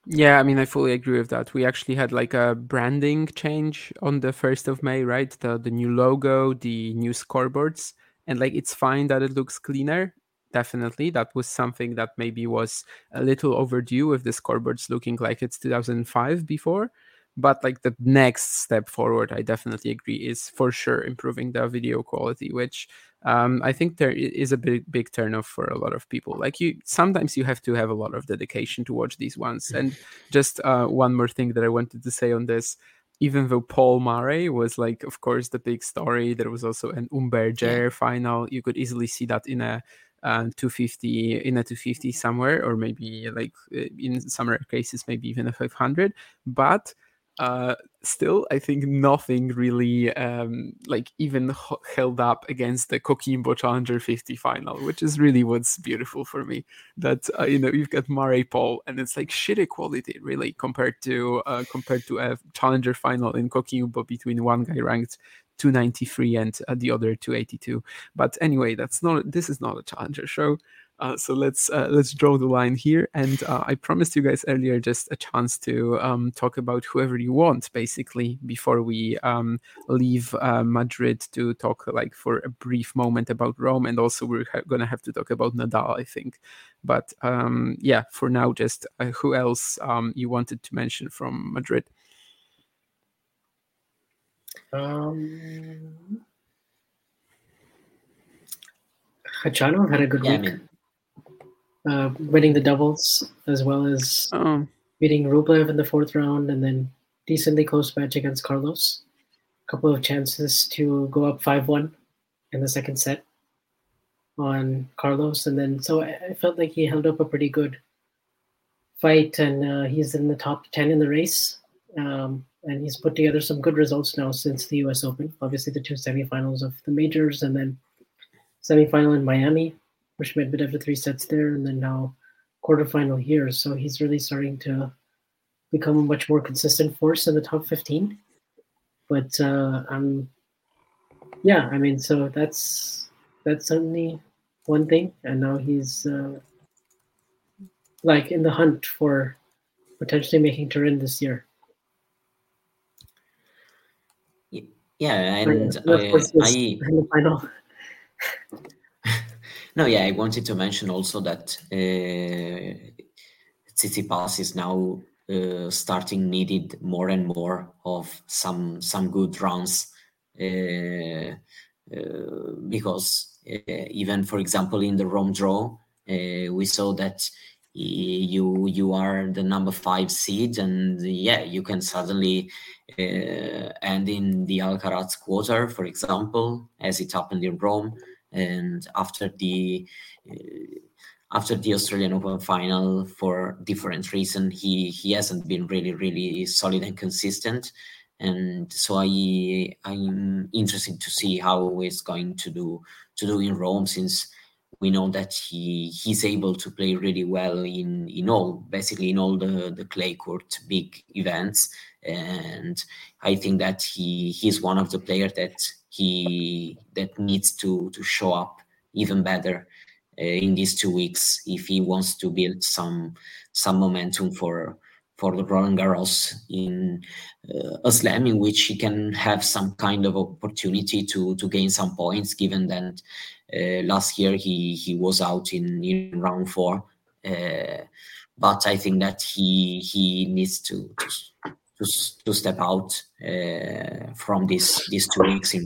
Yeah, I mean, I fully agree with that. We actually had like a branding change on the 1st of May, right? The, the new logo, the new scoreboards. And like, it's fine that it looks cleaner. Definitely. That was something that maybe was a little overdue with the scoreboards looking like it's 2005 before. But like the next step forward, I definitely agree, is for sure improving the video quality, which um, I think there is a big big turnoff for a lot of people. Like you, sometimes you have to have a lot of dedication to watch these ones. And just uh, one more thing that I wanted to say on this. Even though Paul Murray was like, of course, the big story, there was also an Humbert Djere final. You could easily see that in a uh, 250 in a 250 somewhere, or maybe like uh, in some rare cases, maybe even a 500. But uh, still, I think nothing really um, like even h- held up against the Coquimbo Challenger 50 final, which is really what's beautiful for me. That uh, you know you've got Murray Paul, and it's like shit equality really compared to uh, compared to a Challenger final in Coquimbo between one guy ranked 293 and uh, the other 282. But anyway, that's not this is not a Challenger show. Uh, so let's uh, let's draw the line here. And uh, I promised you guys earlier just a chance to um, talk about whoever you want, basically, before we um, leave uh, Madrid to talk like for a brief moment about Rome, and also we're ha- gonna have to talk about Nadal, I think. But um, yeah, for now, just uh, who else um, you wanted to mention from Madrid? Um, Khachanov had a good yeah, week. I mean, uh, winning the doubles as well as um, beating Rublev in the fourth round, and then decently close match against Carlos. A couple of chances to go up 5 1 in the second set on Carlos. And then, so I felt like he held up a pretty good fight and uh, he's in the top 10 in the race. Um, and he's put together some good results now since the US Open. Obviously, the two semifinals of the majors and then semifinal in Miami, which Medvedev to three sets there, and then now quarterfinal here. So he's really starting to become a much more consistent force in the top 15. But uh, I'm, yeah, I mean, so that's that's certainly one thing. And now he's uh, like in the hunt for potentially making Turin this year. Yeah, and uh, I, final. [LAUGHS] no, yeah, I wanted to mention also that uh, Tsitsipas is now uh, starting needed more and more of some some good runs uh, uh, because uh, even for example in the Rome draw uh, we saw that you you are the number five seed and yeah you can suddenly uh, end in the Alcaraz quarter for example as it happened in Rome and after the uh, after the Australian Open final for different reason he he hasn't been really really solid and consistent. And so I I'm interested to see how he's going to do to do in Rome since we know that he he's able to play really well in in all basically in all the the clay court big events. And I think that he he's one of the players that he that needs to to show up even better uh, in these two weeks if he wants to build some some momentum for for the Roland Garros in uh, a slam in which he can have some kind of opportunity to to gain some points given that uh, last year he he was out in, in round four. Uh, but I think that he he needs to to, to, to step out uh, from this these two weeks in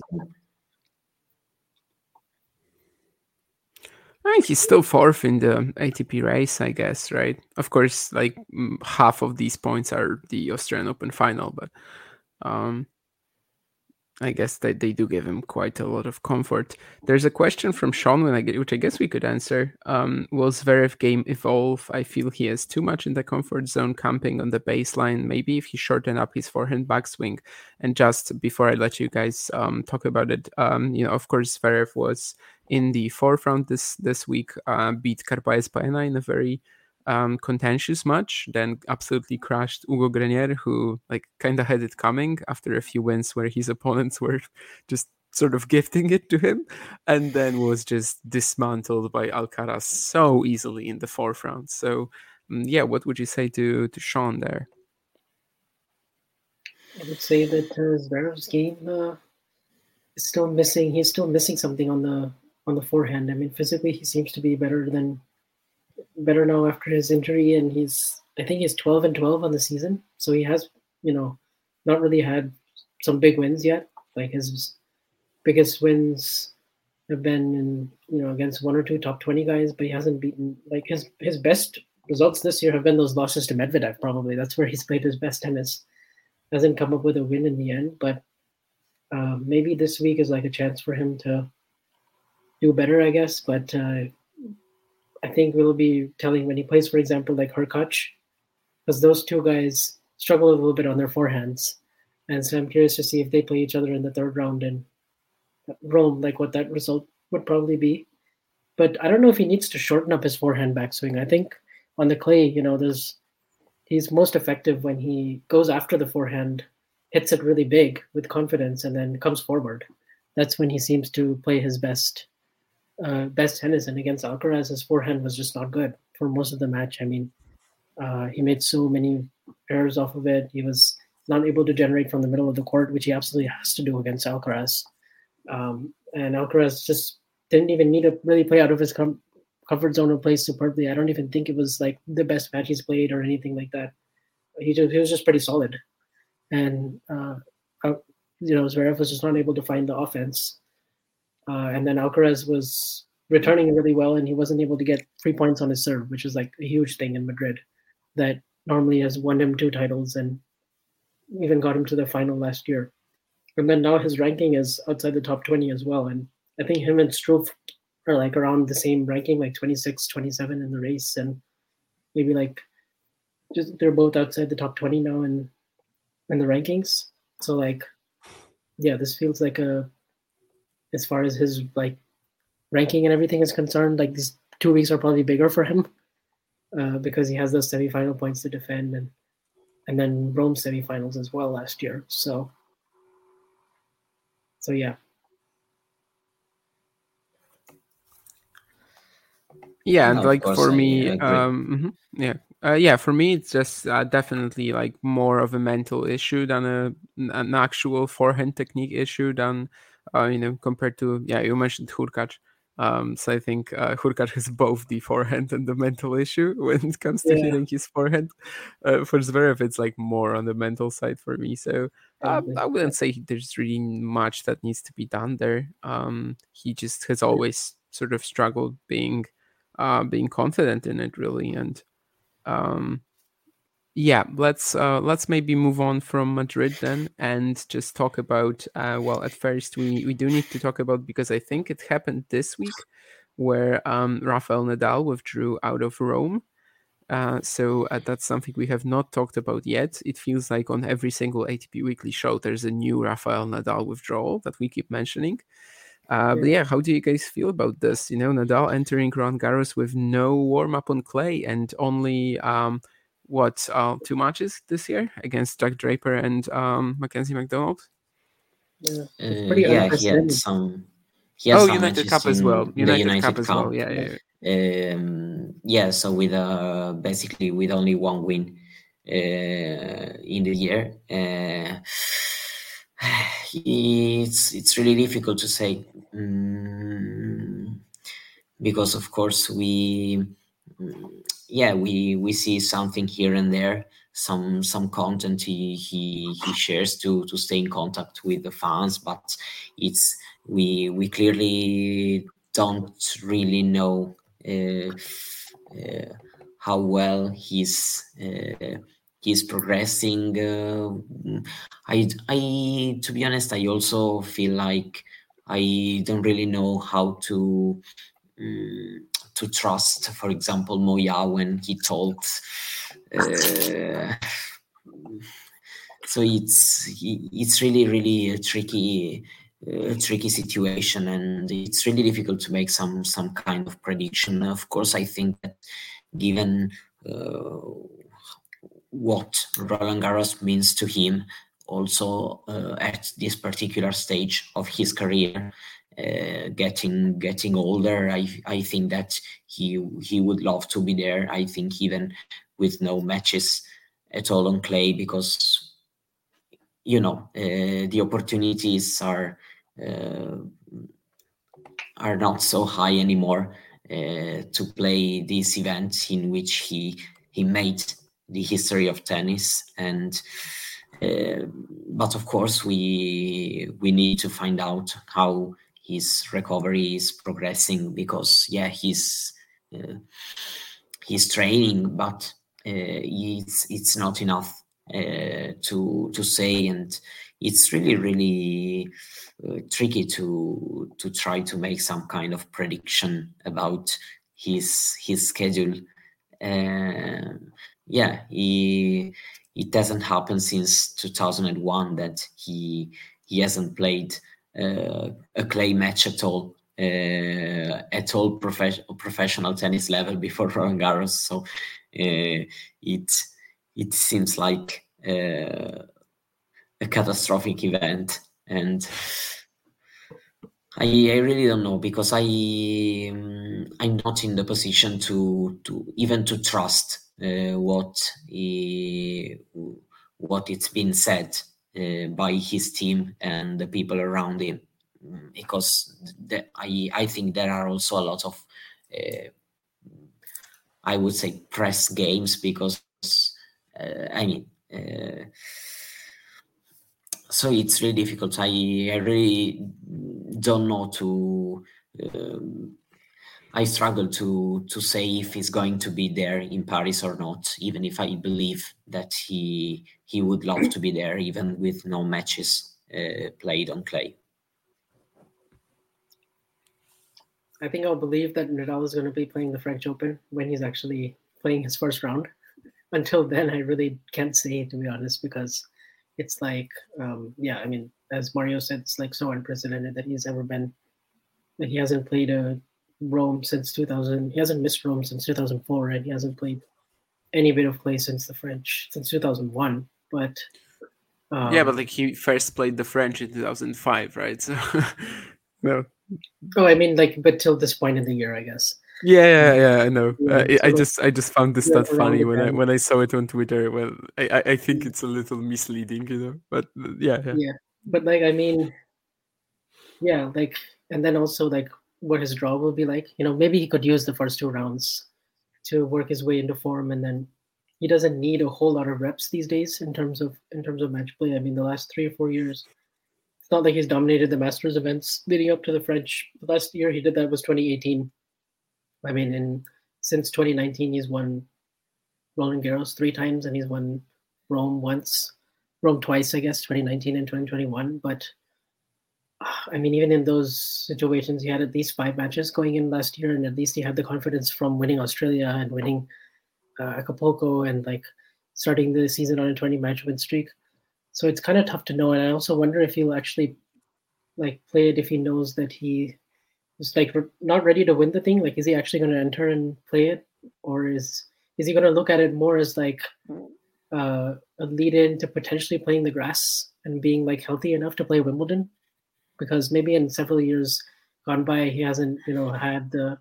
I think he's still fourth in the ATP race, I guess, right? Of course, like half of these points are the Australian Open final, but um, I guess that they do give him quite a lot of comfort. There's a question from Sean, which I guess we could answer. Um, will Zverev game evolve? I feel he is too much in the comfort zone, camping on the baseline. Maybe if he shorten up his forehand backswing. And just before I let you guys um, talk about it, um, you know, of course, Zverev was in the forefront this this week, uh, beat Carballes Baena in a very um, contentious match, then absolutely crashed Hugo Grenier, who like kind of had it coming after a few wins where his opponents [LAUGHS] were just sort of gifting it to him, and then was just dismantled by Alcaraz so easily in the forefront. So, um, yeah, what would you say to to Sean there? I would say that uh, Zverev's game uh, is still missing. He's still missing something on the on the forehand. I mean, physically, he seems to be better than better now after his injury, and he's I think he's 12 and 12 on the season, so he has you know not really had some big wins yet. Like his biggest wins have been in you know against one or two top 20 guys, but he hasn't beaten like his his best results this year have been those losses to Medvedev. Probably that's where he's played his best tennis. Hasn't come up with a win in the end, but uh, maybe this week is like a chance for him to do better, I guess. But uh, I think we'll be telling when he plays, for example, like Hurkacz, because those two guys struggle a little bit on their forehands. And so I'm curious to see if they play each other in the third round in Rome, like what that result would probably be. But I don't know if he needs to shorten up his forehand backswing. I think on the clay, you know, there's he's most effective when he goes after the forehand, hits it really big with confidence, and then comes forward. That's when he seems to play his best uh, best tennis, and against Alcaraz, his forehand was just not good for most of the match. I mean, uh, he made so many errors off of it. He was not able to generate from the middle of the court, which he absolutely has to do against Alcaraz. Um, and Alcaraz just didn't even need to really play out of his com- comfort zone or play superbly. I don't even think it was like the best match he's played or anything like that. He just, he was just pretty solid, and uh, you know Zverev was just not able to find the offense. Uh, and then Alcaraz was returning really well, and he wasn't able to get three points on his serve, which is like a huge thing in Madrid that normally has won him two titles. And even got him to the final last year. And then now his ranking is outside the top 20 as well. And I think him and Struff are like around the same ranking, like 26, 27 in the race. And maybe like just they're both outside the top 20 now in in the rankings. So like yeah, this feels like a as far as his like ranking and everything is concerned, like these two weeks are probably bigger for him uh, because he has those semifinal points to defend and and then Rome semifinals as well last year. So so yeah. Yeah, and like for me, um, mm-hmm, yeah, uh, yeah, for me, it's just uh, definitely like more of a mental issue than a an actual forehand technique issue than uh, you know compared to yeah you mentioned Hurkacz. Um, so I think uh, Hurkacz has both the forehand and the mental issue [LAUGHS] when it comes to yeah. hitting his forehand. Uh, for Zverev, it's like more on the mental side for me. So uh, I wouldn't say there's really much that needs to be done there. Um, he just has always sort of struggled being uh, being confident in it, really. And um, yeah let's uh, let's maybe move on from madrid then and just talk about uh, well at first we we do need to talk about because i think it happened this week where um, rafael nadal withdrew out of rome. Uh, so uh, that's something we have not talked about yet. It feels like on every single atp weekly show there's a new rafael nadal withdrawal that we keep mentioning. Uh, but yeah, how do you guys feel about this? You know, Nadal entering Roland Garros with no warm up on clay and only um, what uh, two matches this year against Jack Draper and um, Mackenzie McDonald. Yeah, uh, yeah he had some. He oh, some United Cup as well. United, United Cup, Cup, as well. Yeah, yeah. Yeah, um, yeah so with uh, basically with only one win uh, in the year, uh, [SIGHS] it's it's really difficult to say um, because of course we yeah, we we see something here and there, some some content he he, he shares to to stay in contact with the fans, but it's we we clearly don't really know uh, uh, how well he's uh, he's progressing. Uh, I I to be honest, I also feel like I don't really know how to. Um, to trust, for example, Moya when he told. Uh, so it's it's really really a tricky uh, tricky situation, and it's really difficult to make some some kind of prediction. Of course, I think that given uh, what Roland Garros means to him, also uh, at this particular stage of his career, uh, getting getting older. I I think that he he would love to be there. I think even with no matches at all on clay because you know uh, the opportunities are uh, are not so high anymore uh, to play these events in which he he made the history of tennis and uh, but of course we we need to find out how his recovery is progressing because yeah he's uh, he's training but uh, it's it's not enough uh, to to say. And it's really really uh, tricky to to try to make some kind of prediction about his his schedule. Uh, yeah he it doesn't happen since 2001 that he he hasn't played a clay match at all uh, at all prof- professional tennis level before [LAUGHS] Roland Garros. So uh, it it seems like a catastrophic event, and I, I really don't know because I um, I'm not in the position to to even to trust uh, what he, what it's been said uh, by his team and the people around him. Mm, because the, I, I think there are also a lot of uh, I would say press games because uh, I mean uh, so it's really difficult. I, I really don't know to um, I struggle to to say if he's going to be there in Paris or not, even if I believe that he he would love to be there, even with no matches uh, played on clay. I think I'll believe that Nadal is going to be playing the French Open when he's actually playing his first round. Until then, I really can't say to be honest because it's like, um, yeah, I mean, as Mario said, it's like so unprecedented that he's ever been that he hasn't played a Rome since 2000. He hasn't missed Rome since 2004, and he hasn't played any bit of play since the French since 2001. But um, yeah, but like he first played the French in 2005, right? [LAUGHS] So no. Oh, I mean, like, but till this point in the year, I guess. Yeah, yeah, yeah. I know. Yeah, uh, so I just, I just found this stat funny when I when I saw it on Twitter. Well, I, I think it's a little misleading, you know. But yeah, yeah. Yeah, but like, I mean, yeah, like, and then also like what his draw will be like. You know, maybe he could use the first two rounds to work his way into form, and then he doesn't need a whole lot of reps these days in terms of in terms of match play. I mean, the last three or four years, it's not like he's dominated the Masters events leading up to the French. The last year he did that was 2018. I mean, in since 2019, he's won Roland Garros three times, and he's won Rome once, Rome twice, I guess, 2019 and 2021. But [SIGHS] I mean, even in those situations, he had at least five matches going in last year, and at least he had the confidence from winning Australia and winning uh, Acapulco and like starting the season on a 20 match win streak. So it's kind of tough to know. And I also wonder if he'll actually like play it if he knows that he is like not ready to win the thing. Like, is he actually going to enter and play it, or is is he going to look at it more as like uh, a lead in to potentially playing the grass and being like healthy enough to play Wimbledon? Because maybe in several years gone by, he hasn't you know had the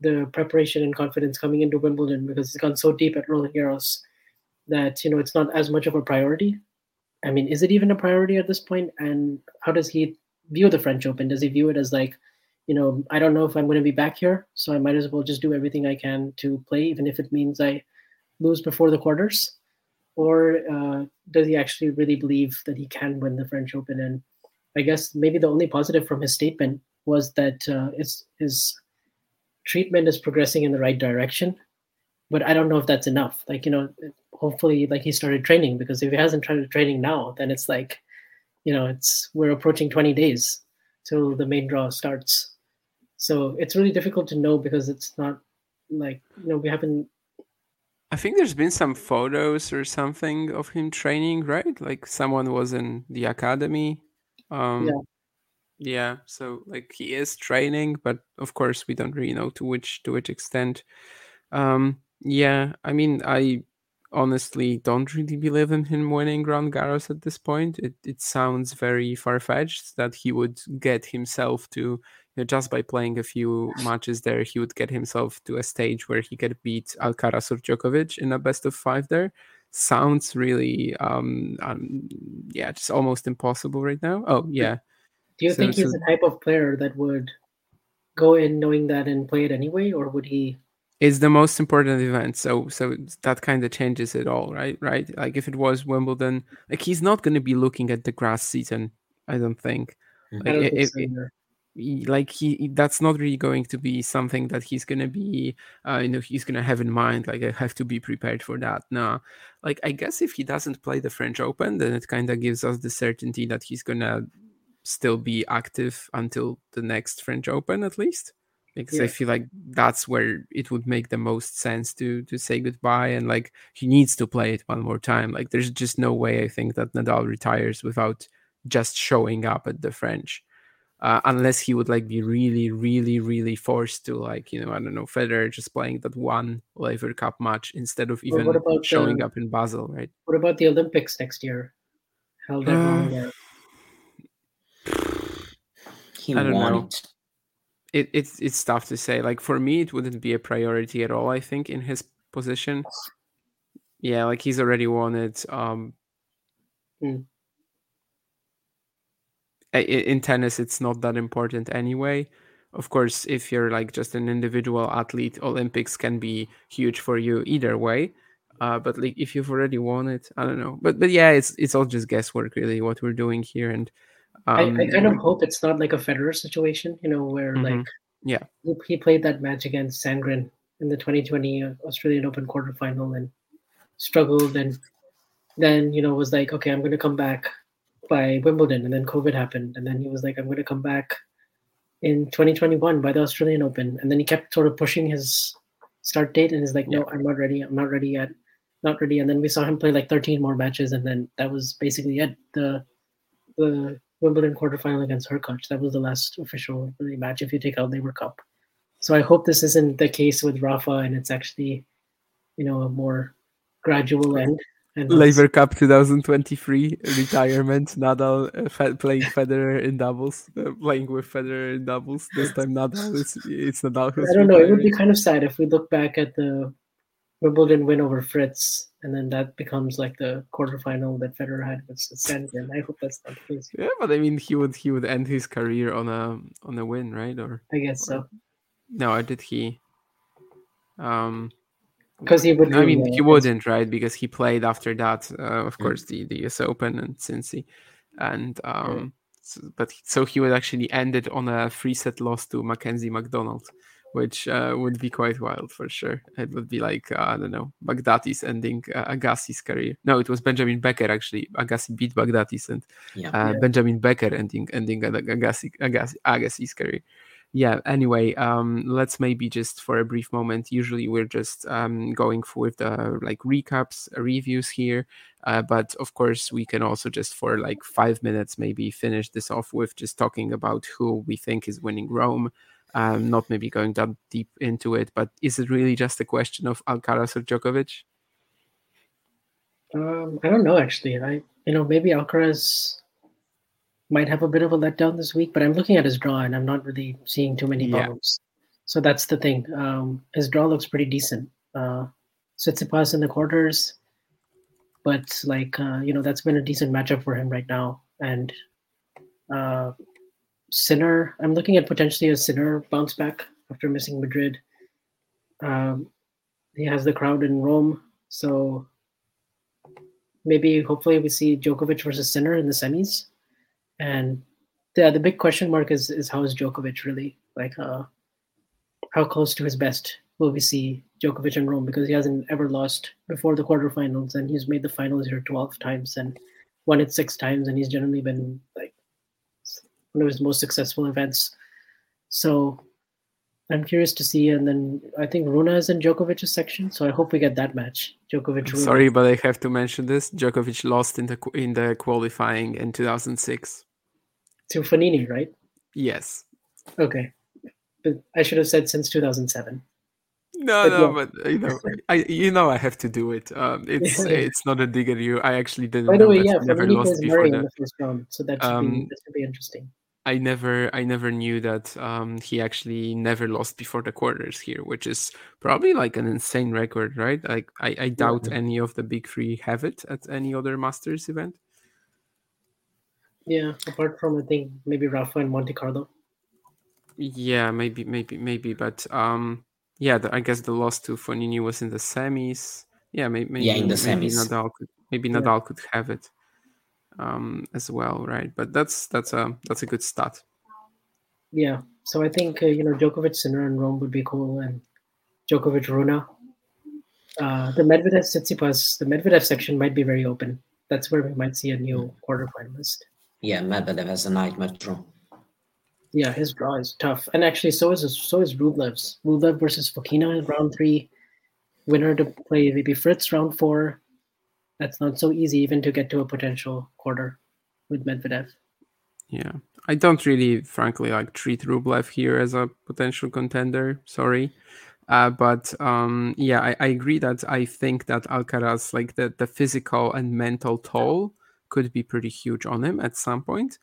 the preparation and confidence coming into Wimbledon because he's gone so deep at Roland Garros that you know it's not as much of a priority. I mean, is it even a priority at this point? And how does he view the French Open? Does he view it as like, you know, I don't know if I'm going to be back here, so I might as well just do everything I can to play, even if it means I lose before the quarters? Or uh, does he actually really believe that he can win the French Open? And I guess maybe the only positive from his statement was that uh, his, his treatment is progressing in the right direction but i don't know if that's enough like you know hopefully like he started training because if he hasn't started training now then it's like you know it's we're approaching 20 days till the main draw starts so it's really difficult to know because it's not like you know we haven't I think there's been some photos or something of him training, right? Like someone was in the academy. Um, yeah. Yeah, so like he is training, but of course we don't really know to which to which extent. Um, yeah, I mean, I honestly don't really believe in him winning Roland Garros at this point. It it sounds very far fetched that he would get himself to you know, just by playing a few matches there, he would get himself to a stage where he could beat Alcaraz or Djokovic in a best of five there. Sounds really, um, um yeah, just almost impossible right now. Oh yeah, do you so, think he's so, the type of player that would go in knowing that and play it anyway, or would he? It's the most important event, so so that kind of changes it all, right? Right? Like if it was Wimbledon, like he's not going to be looking at the grass season. I don't think. Mm-hmm. Like, I don't if, think so like he that's not really going to be something that he's going to be uh, you know he's going to have in mind like i have to be prepared for that no like i guess if he doesn't play the french open then it kind of gives us the certainty that he's going to still be active until the next French Open at least because yeah. I feel like that's where it would make the most sense to to say goodbye and like he needs to play it one more time. Like there's just no way I think that Nadal retires without just showing up at the French. Uh, unless he would like be really, really, really forced to like you know I don't know Federer just playing that one Laver Cup match instead of even showing the, up in Basel, right? What about the Olympics next year? Held uh, [SIGHS] he I don't know. It. it it's it's tough to say. Like for me, it wouldn't be a priority at all. I think in his position. Yeah, like he's already won it. Um, mm. In tennis, it's not that important anyway. Of course, if you're like just an individual athlete, Olympics can be huge for you either way. Uh, but like if you've already won it, I don't know. But but yeah, it's it's all just guesswork really what we're doing here. And um, I, I, kind of hope it's not like a Federer situation, you know, where mm-hmm. like Yeah. He, played that match against Sandgren in the 2020 Australian Open quarterfinal and struggled and then you know was like okay i'm going to come back by wimbledon and then covid happened and then he was like i'm going to come back in 2021 by the australian open. And then he kept sort of pushing his start date and he's like no i'm not ready i'm not ready yet not ready. And then we saw him play like 13 more matches and then that was basically it. The the wimbledon quarterfinal against Hurkacz. that was the last official really match if you take out Laver Cup. So i hope this isn't the case with rafa and it's actually you know a more gradual end Laver Cup 2023 retirement. Nadal uh, playing Federer in doubles, uh, playing with Federer in doubles. This time Nadal. It's it's Nadal. I don't know. It would be kind of sad if we look back at the Wimbledon win over Fritz, and then that becomes like the quarterfinal that Federer had with Sandgren. I hope that's not the case. Yeah, but I mean, he would he would end his career on a on a win, right? Or I guess or, so. No, I did he. Um, because he would. I mean, he wouldn't, right? Because he played after that, uh, of course, the the US Open and Cincy, and um, so, but so he would actually end it on a three set loss to Mackenzie McDonald, which uh, would be quite wild for sure. It would be like uh, I don't know, Baghdatis ending uh, Agassi's career. No, it was Benjamin Becker actually. Agassi beat Baghdatis, and yeah. Uh, Yeah. Benjamin Becker ending ending Agassi, Agassi Agassi's career yeah anyway um let's maybe just for a brief moment usually we're just um going for the like recaps reviews here uh, but of course we can also just for like five minutes maybe finish this off with just talking about who we think is winning rome um not maybe going that deep into it but is it really just a question of alcaraz or djokovic Um, I don't know actually. I you know maybe Alcaraz might have a bit of a letdown this week, but I'm looking at his draw and I'm not really seeing too many Yeah. bumps. So that's the thing. Um, his draw looks pretty decent. Uh, Tsitsipas in the quarters, but like uh, you know that's been a decent matchup for him right now. And uh, Sinner, I'm looking at potentially a Sinner bounce back after missing Madrid. Um, he has the crowd in Rome, so maybe hopefully we see Djokovic versus Sinner in the semis. And yeah, the big question mark is is how is Djokovic really like uh how close to his best will we see Djokovic in Rome because he hasn't ever lost before the quarterfinals and he's made the finals here 12 times and won it six times and he's generally been like one of his most successful events. So I'm curious to see and then I think Rune is in Djokovic's section so I hope we get that match. Djokovic sorry but i have to mention this djokovic lost in the in the qualifying in 2006 to Fognini, right? yes Okay. But I should have said since 2007. No, But no, yeah. but you know, I you know I have to do it. Um, it's [LAUGHS] it's not a dig at you. I actually didn't. By the know way, yeah, never Fognini lost before Murray in that. the first round, so that should be Um, that should be interesting. I never I never knew that um, he actually never lost before the quarters here, which is probably like an insane record, right? Like I, I doubt any of the big three have it at any other Masters event. Yeah, apart from I think maybe Rafa and Monte Carlo. Yeah, maybe, maybe, maybe, but um, yeah, the, I guess the loss to Fognini was in the semis. Yeah, maybe, maybe Yeah, in the maybe semis. Nadal could maybe Yeah. Nadal could have it um as well, right? But that's that's a that's a good start. Yeah, so I think uh, you know Djokovic Sinner and Rome would be cool, and Djokovic Rune. Uh, the Medvedev Tsitsipas, the Medvedev section might be very open. That's where we might see a new quarterfinalist. Yeah, Medvedev has a nightmare draw. Yeah, his draw is tough, and actually, so is so is Rublev's. Rublev versus Fokina in round three. Winner to play maybe Fritz round four. That's not so easy even to get to a potential quarter with Medvedev. Yeah, I don't really, frankly, like treat Rublev here as a potential contender. Sorry, uh, but um, yeah, I, I agree that I think that Alcaraz, like the the physical and mental toll, could be pretty huge on him at some point.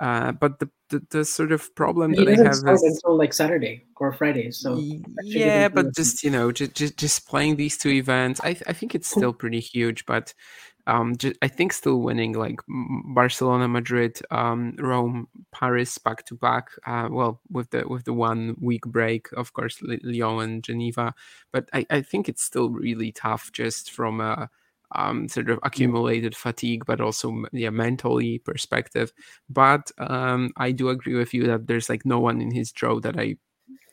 Uh, but the, the the sort of problem He that I have is until like Saturday or Friday, so that should give yeah but just you know just, just just playing these two events i i think it's still pretty huge but um ju- i think still winning like barcelona madrid um rome paris back to back uh well with the with the one week break of course lyon and geneva but i i think it's still really tough just from a um, sort of accumulated fatigue, but also yeah, mentally perspective. But um, I do agree with you that there's like no one in his draw that I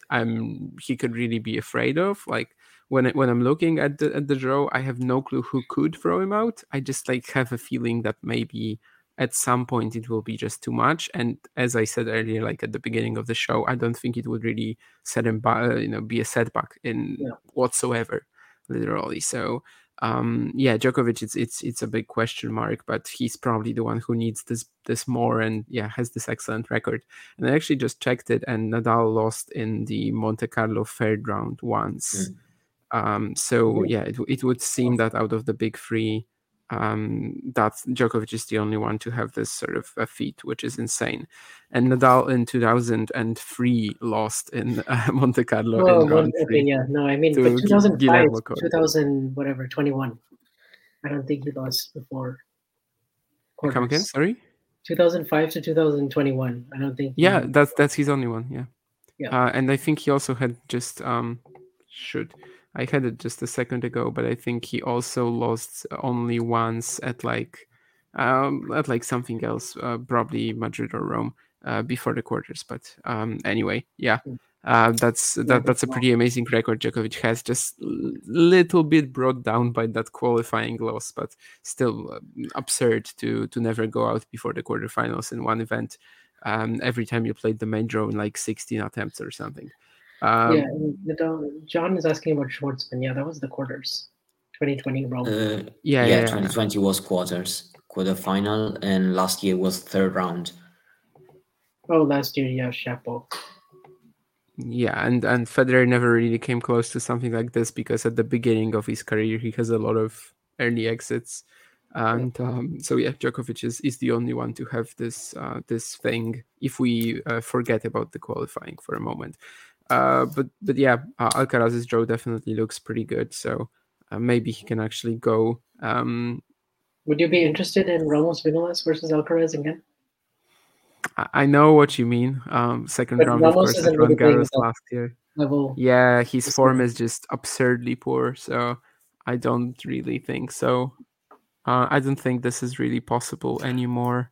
I'm he could really be afraid of. Like when when I'm looking at the at the draw, I have no clue who could throw him out. I just like have a feeling that maybe at some point it will be just too much. And as I said earlier, like at the beginning of the show, I don't think it would really set him back, uh, you know, be a setback in Yeah. whatsoever, literally. So um yeah Djokovic it's it's it's a big question mark but he's probably the one who needs this this more and yeah has this excellent record. And I actually just checked it and Nadal lost in the Monte Carlo third round once. Um so yeah. it, it would seem that out of the big three um that Djokovic is the only one to have this sort of a feat which is insane and Nadal in 2003 lost in uh, [LAUGHS] Monte Carlo in round one- okay, yeah, no, I mean, but 2005, 2000, whatever, 21. I don't think he lost before. come again sorry 2005 to 2021. I don't think. Yeah, that's that's his only one. Yeah. Yeah. Uh, and I think he also had just um, should I had it just a second ago, but I think he also lost only once at like um at like something else, uh, probably Madrid or Rome, uh, before the quarters. But um, anyway, yeah. Uh, that's that, that's a pretty amazing record Djokovic has, just little bit brought down by that qualifying loss, but still uh, absurd to to never go out before the quarterfinals in one event. Um, every time you played the main draw in like 16 attempts or something. Um, yeah, and John is asking about Schwartzman. Yeah, that was the quarters. 2020 Rome. Uh, Yeah, yeah, yeah, yeah. 2020 was quarters, quarterfinal, and last year was third round. oh, last year, yeah, Shapo. Yeah, and and Federer never really came close to something like this because at the beginning of his career he has a lot of early exits, and um, so yeah, Djokovic is, is the only one to have this uh, this thing. If we uh, forget about the qualifying for a moment, uh, but but yeah, uh, Alcaraz's draw definitely looks pretty good. So uh, maybe he can actually go. Um, Would you be interested in Ramos Vinolas versus Alcaraz again? I know what you mean. Um, second But round, of Ramos course, Roland really Garros last year. level Yeah, his form is just absurdly poor. So I don't really think so. Uh, I don't think this is really possible anymore.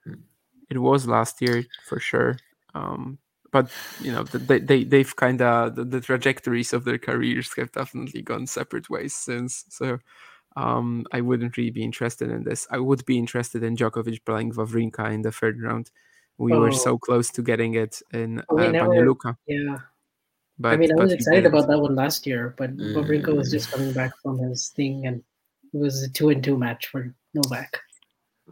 It was last year for sure. Um, but you know, they they they've kind of the, the trajectories of their careers have definitely gone separate ways since. So um, I wouldn't really be interested in this. I would be interested in Djokovic playing Wawrinka in the third round. We were Oh. so close to getting it in uh, Oh, we never- Banja Luka. Yeah. But I mean, I was excited about that one last year, but Wawrinka was Mm. just coming back from his thing, and it was a two and two match for Novak.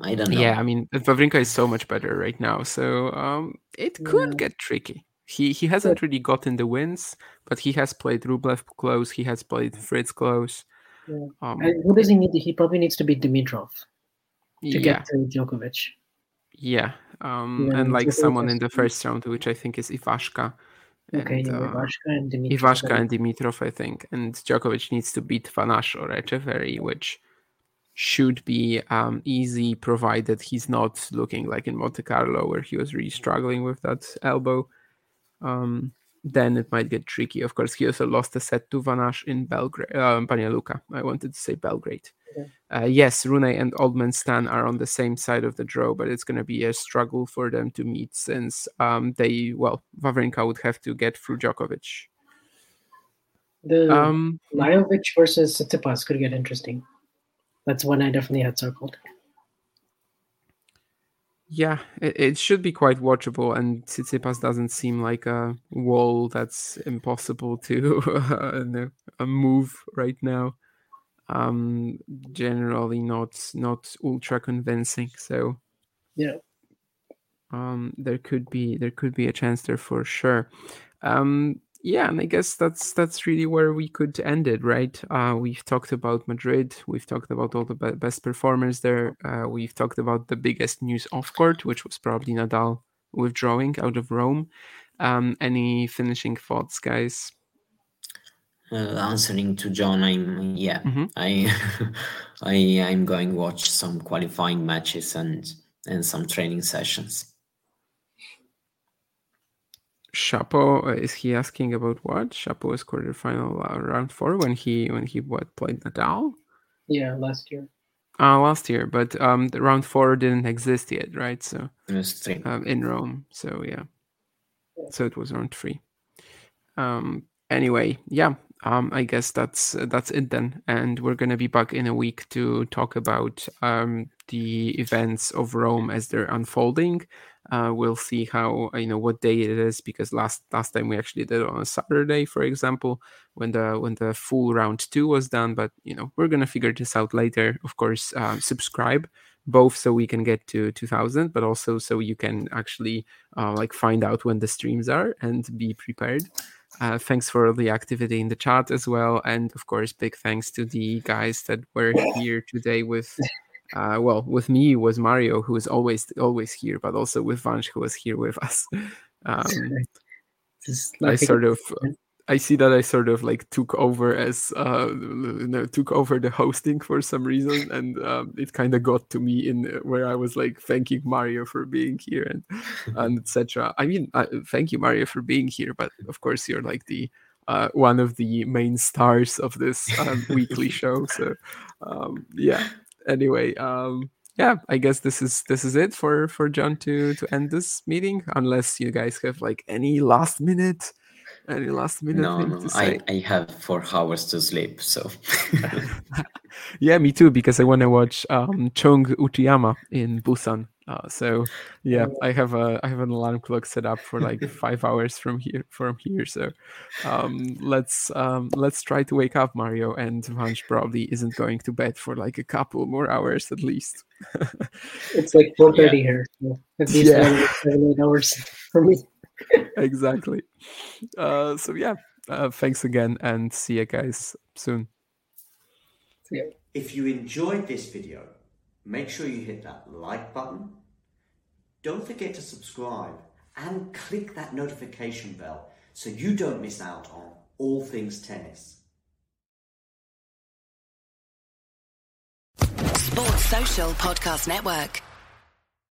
I don't know. Yeah, I mean, Wawrinka is so much better right now, so um, it could get tricky. He he hasn't really gotten the wins, but he has played Rublev close. He has played Fritz close. Yeah. Um, And who does he need? He probably needs to beat Dimitrov to yeah, get to Djokovic. yeah, um, Yeah, and like someone in the first round, which I think is Ivashka. Okay, and, yeah, uh, Ivashka and Dimitrov. Ivashka and Dimitrov, I think, and Djokovic needs to beat Van Assche or Etcheverry, which should be um, easy, provided he's not looking like in Monte Carlo where he was really struggling with that elbow. Um, then it might get tricky. Of course, he also lost a set to Van Assche in Belgrade, uh, Banja Luka. I wanted to say Belgrade. Uh, yes, Rune and Oldman Stan are on the same side of the draw, but it's going to be a struggle for them to meet since um, they, well, Wawrinka would have to get through Djokovic. The Um, Lajovic versus Tsitsipas could get interesting. That's one I definitely had circled. Yeah, it, it should be quite watchable, and Tsitsipas doesn't seem like a wall that's impossible to [LAUGHS] uh, no, uh, move right now. Um, generally not not ultra convincing, so Yeah. um, there could be there could be a chance there for sure. Um, yeah, and I guess that's that's really where we could end it, right? Uh, we've talked about Madrid, we've talked about all the be- best performers there. Uh, we've talked about the biggest news off court, which was probably Nadal withdrawing out of Rome. Um, any finishing thoughts, guys? Uh, answering to John, I'm yeah, Mhm. I [LAUGHS] I I'm going watch some qualifying matches and and some training sessions. Shapo, uh, is he asking about what? Shapo is quarterfinal uh, round four when he when he what played Nadal? Yeah, last year. Uh, last year, but um, the round four didn't exist yet, right? So um, in Rome, so yeah, so it was round three. Um, anyway, yeah, um, I guess that's that's it then, and we're gonna be back in a week to talk about um, the events of Rome as they're unfolding. Uh, we'll see how you know what day it is because last last time we actually did it on a Saturday, for example, when the when the full round two was done. But you know we're gonna figure this out later. Of course, uh, subscribe both so we can get to 2000 but also so you can actually uh, like find out when the streams are and be prepared uh, thanks for the activity in the chat as well and of course big thanks to the guys that were here today with uh, well with me was mario who is always always here but also with vansh who was here with us [LAUGHS] um, i sort of I see that I sort of like took over as uh, you know, took over the hosting for some reason, and um, it kind of got to me in where I was like thanking Mario for being here and [LAUGHS] and etc. I mean, uh, thank you Mario for being here, but of course you're like the uh, one of the main stars of this um, weekly [LAUGHS] show. So um, yeah. Anyway, um, yeah, I guess this is this is it for for John to to end this meeting, unless you guys have like any last minute any last minute no, thing no, to say? I, I have four hours to sleep, so. [LAUGHS] [LAUGHS] yeah, me too, because I want to watch um, Chung Uchiyama in Busan. Uh, so yeah, I have a I have an alarm clock set up for like [LAUGHS] five hours from here from here. So um, let's um, let's try to wake up Mario, and Vansh probably isn't going to bed for like a couple more hours at least. it's like four thirty yeah. here, so at least yeah. seven eight hours for me. [LAUGHS] exactly. Uh, so yeah, uh, thanks again, and see you guys soon. If you enjoyed this video, make sure you hit that like button. Don't forget to subscribe and click that notification bell so you don't miss out on all things tennis. Sports Social Podcast Network.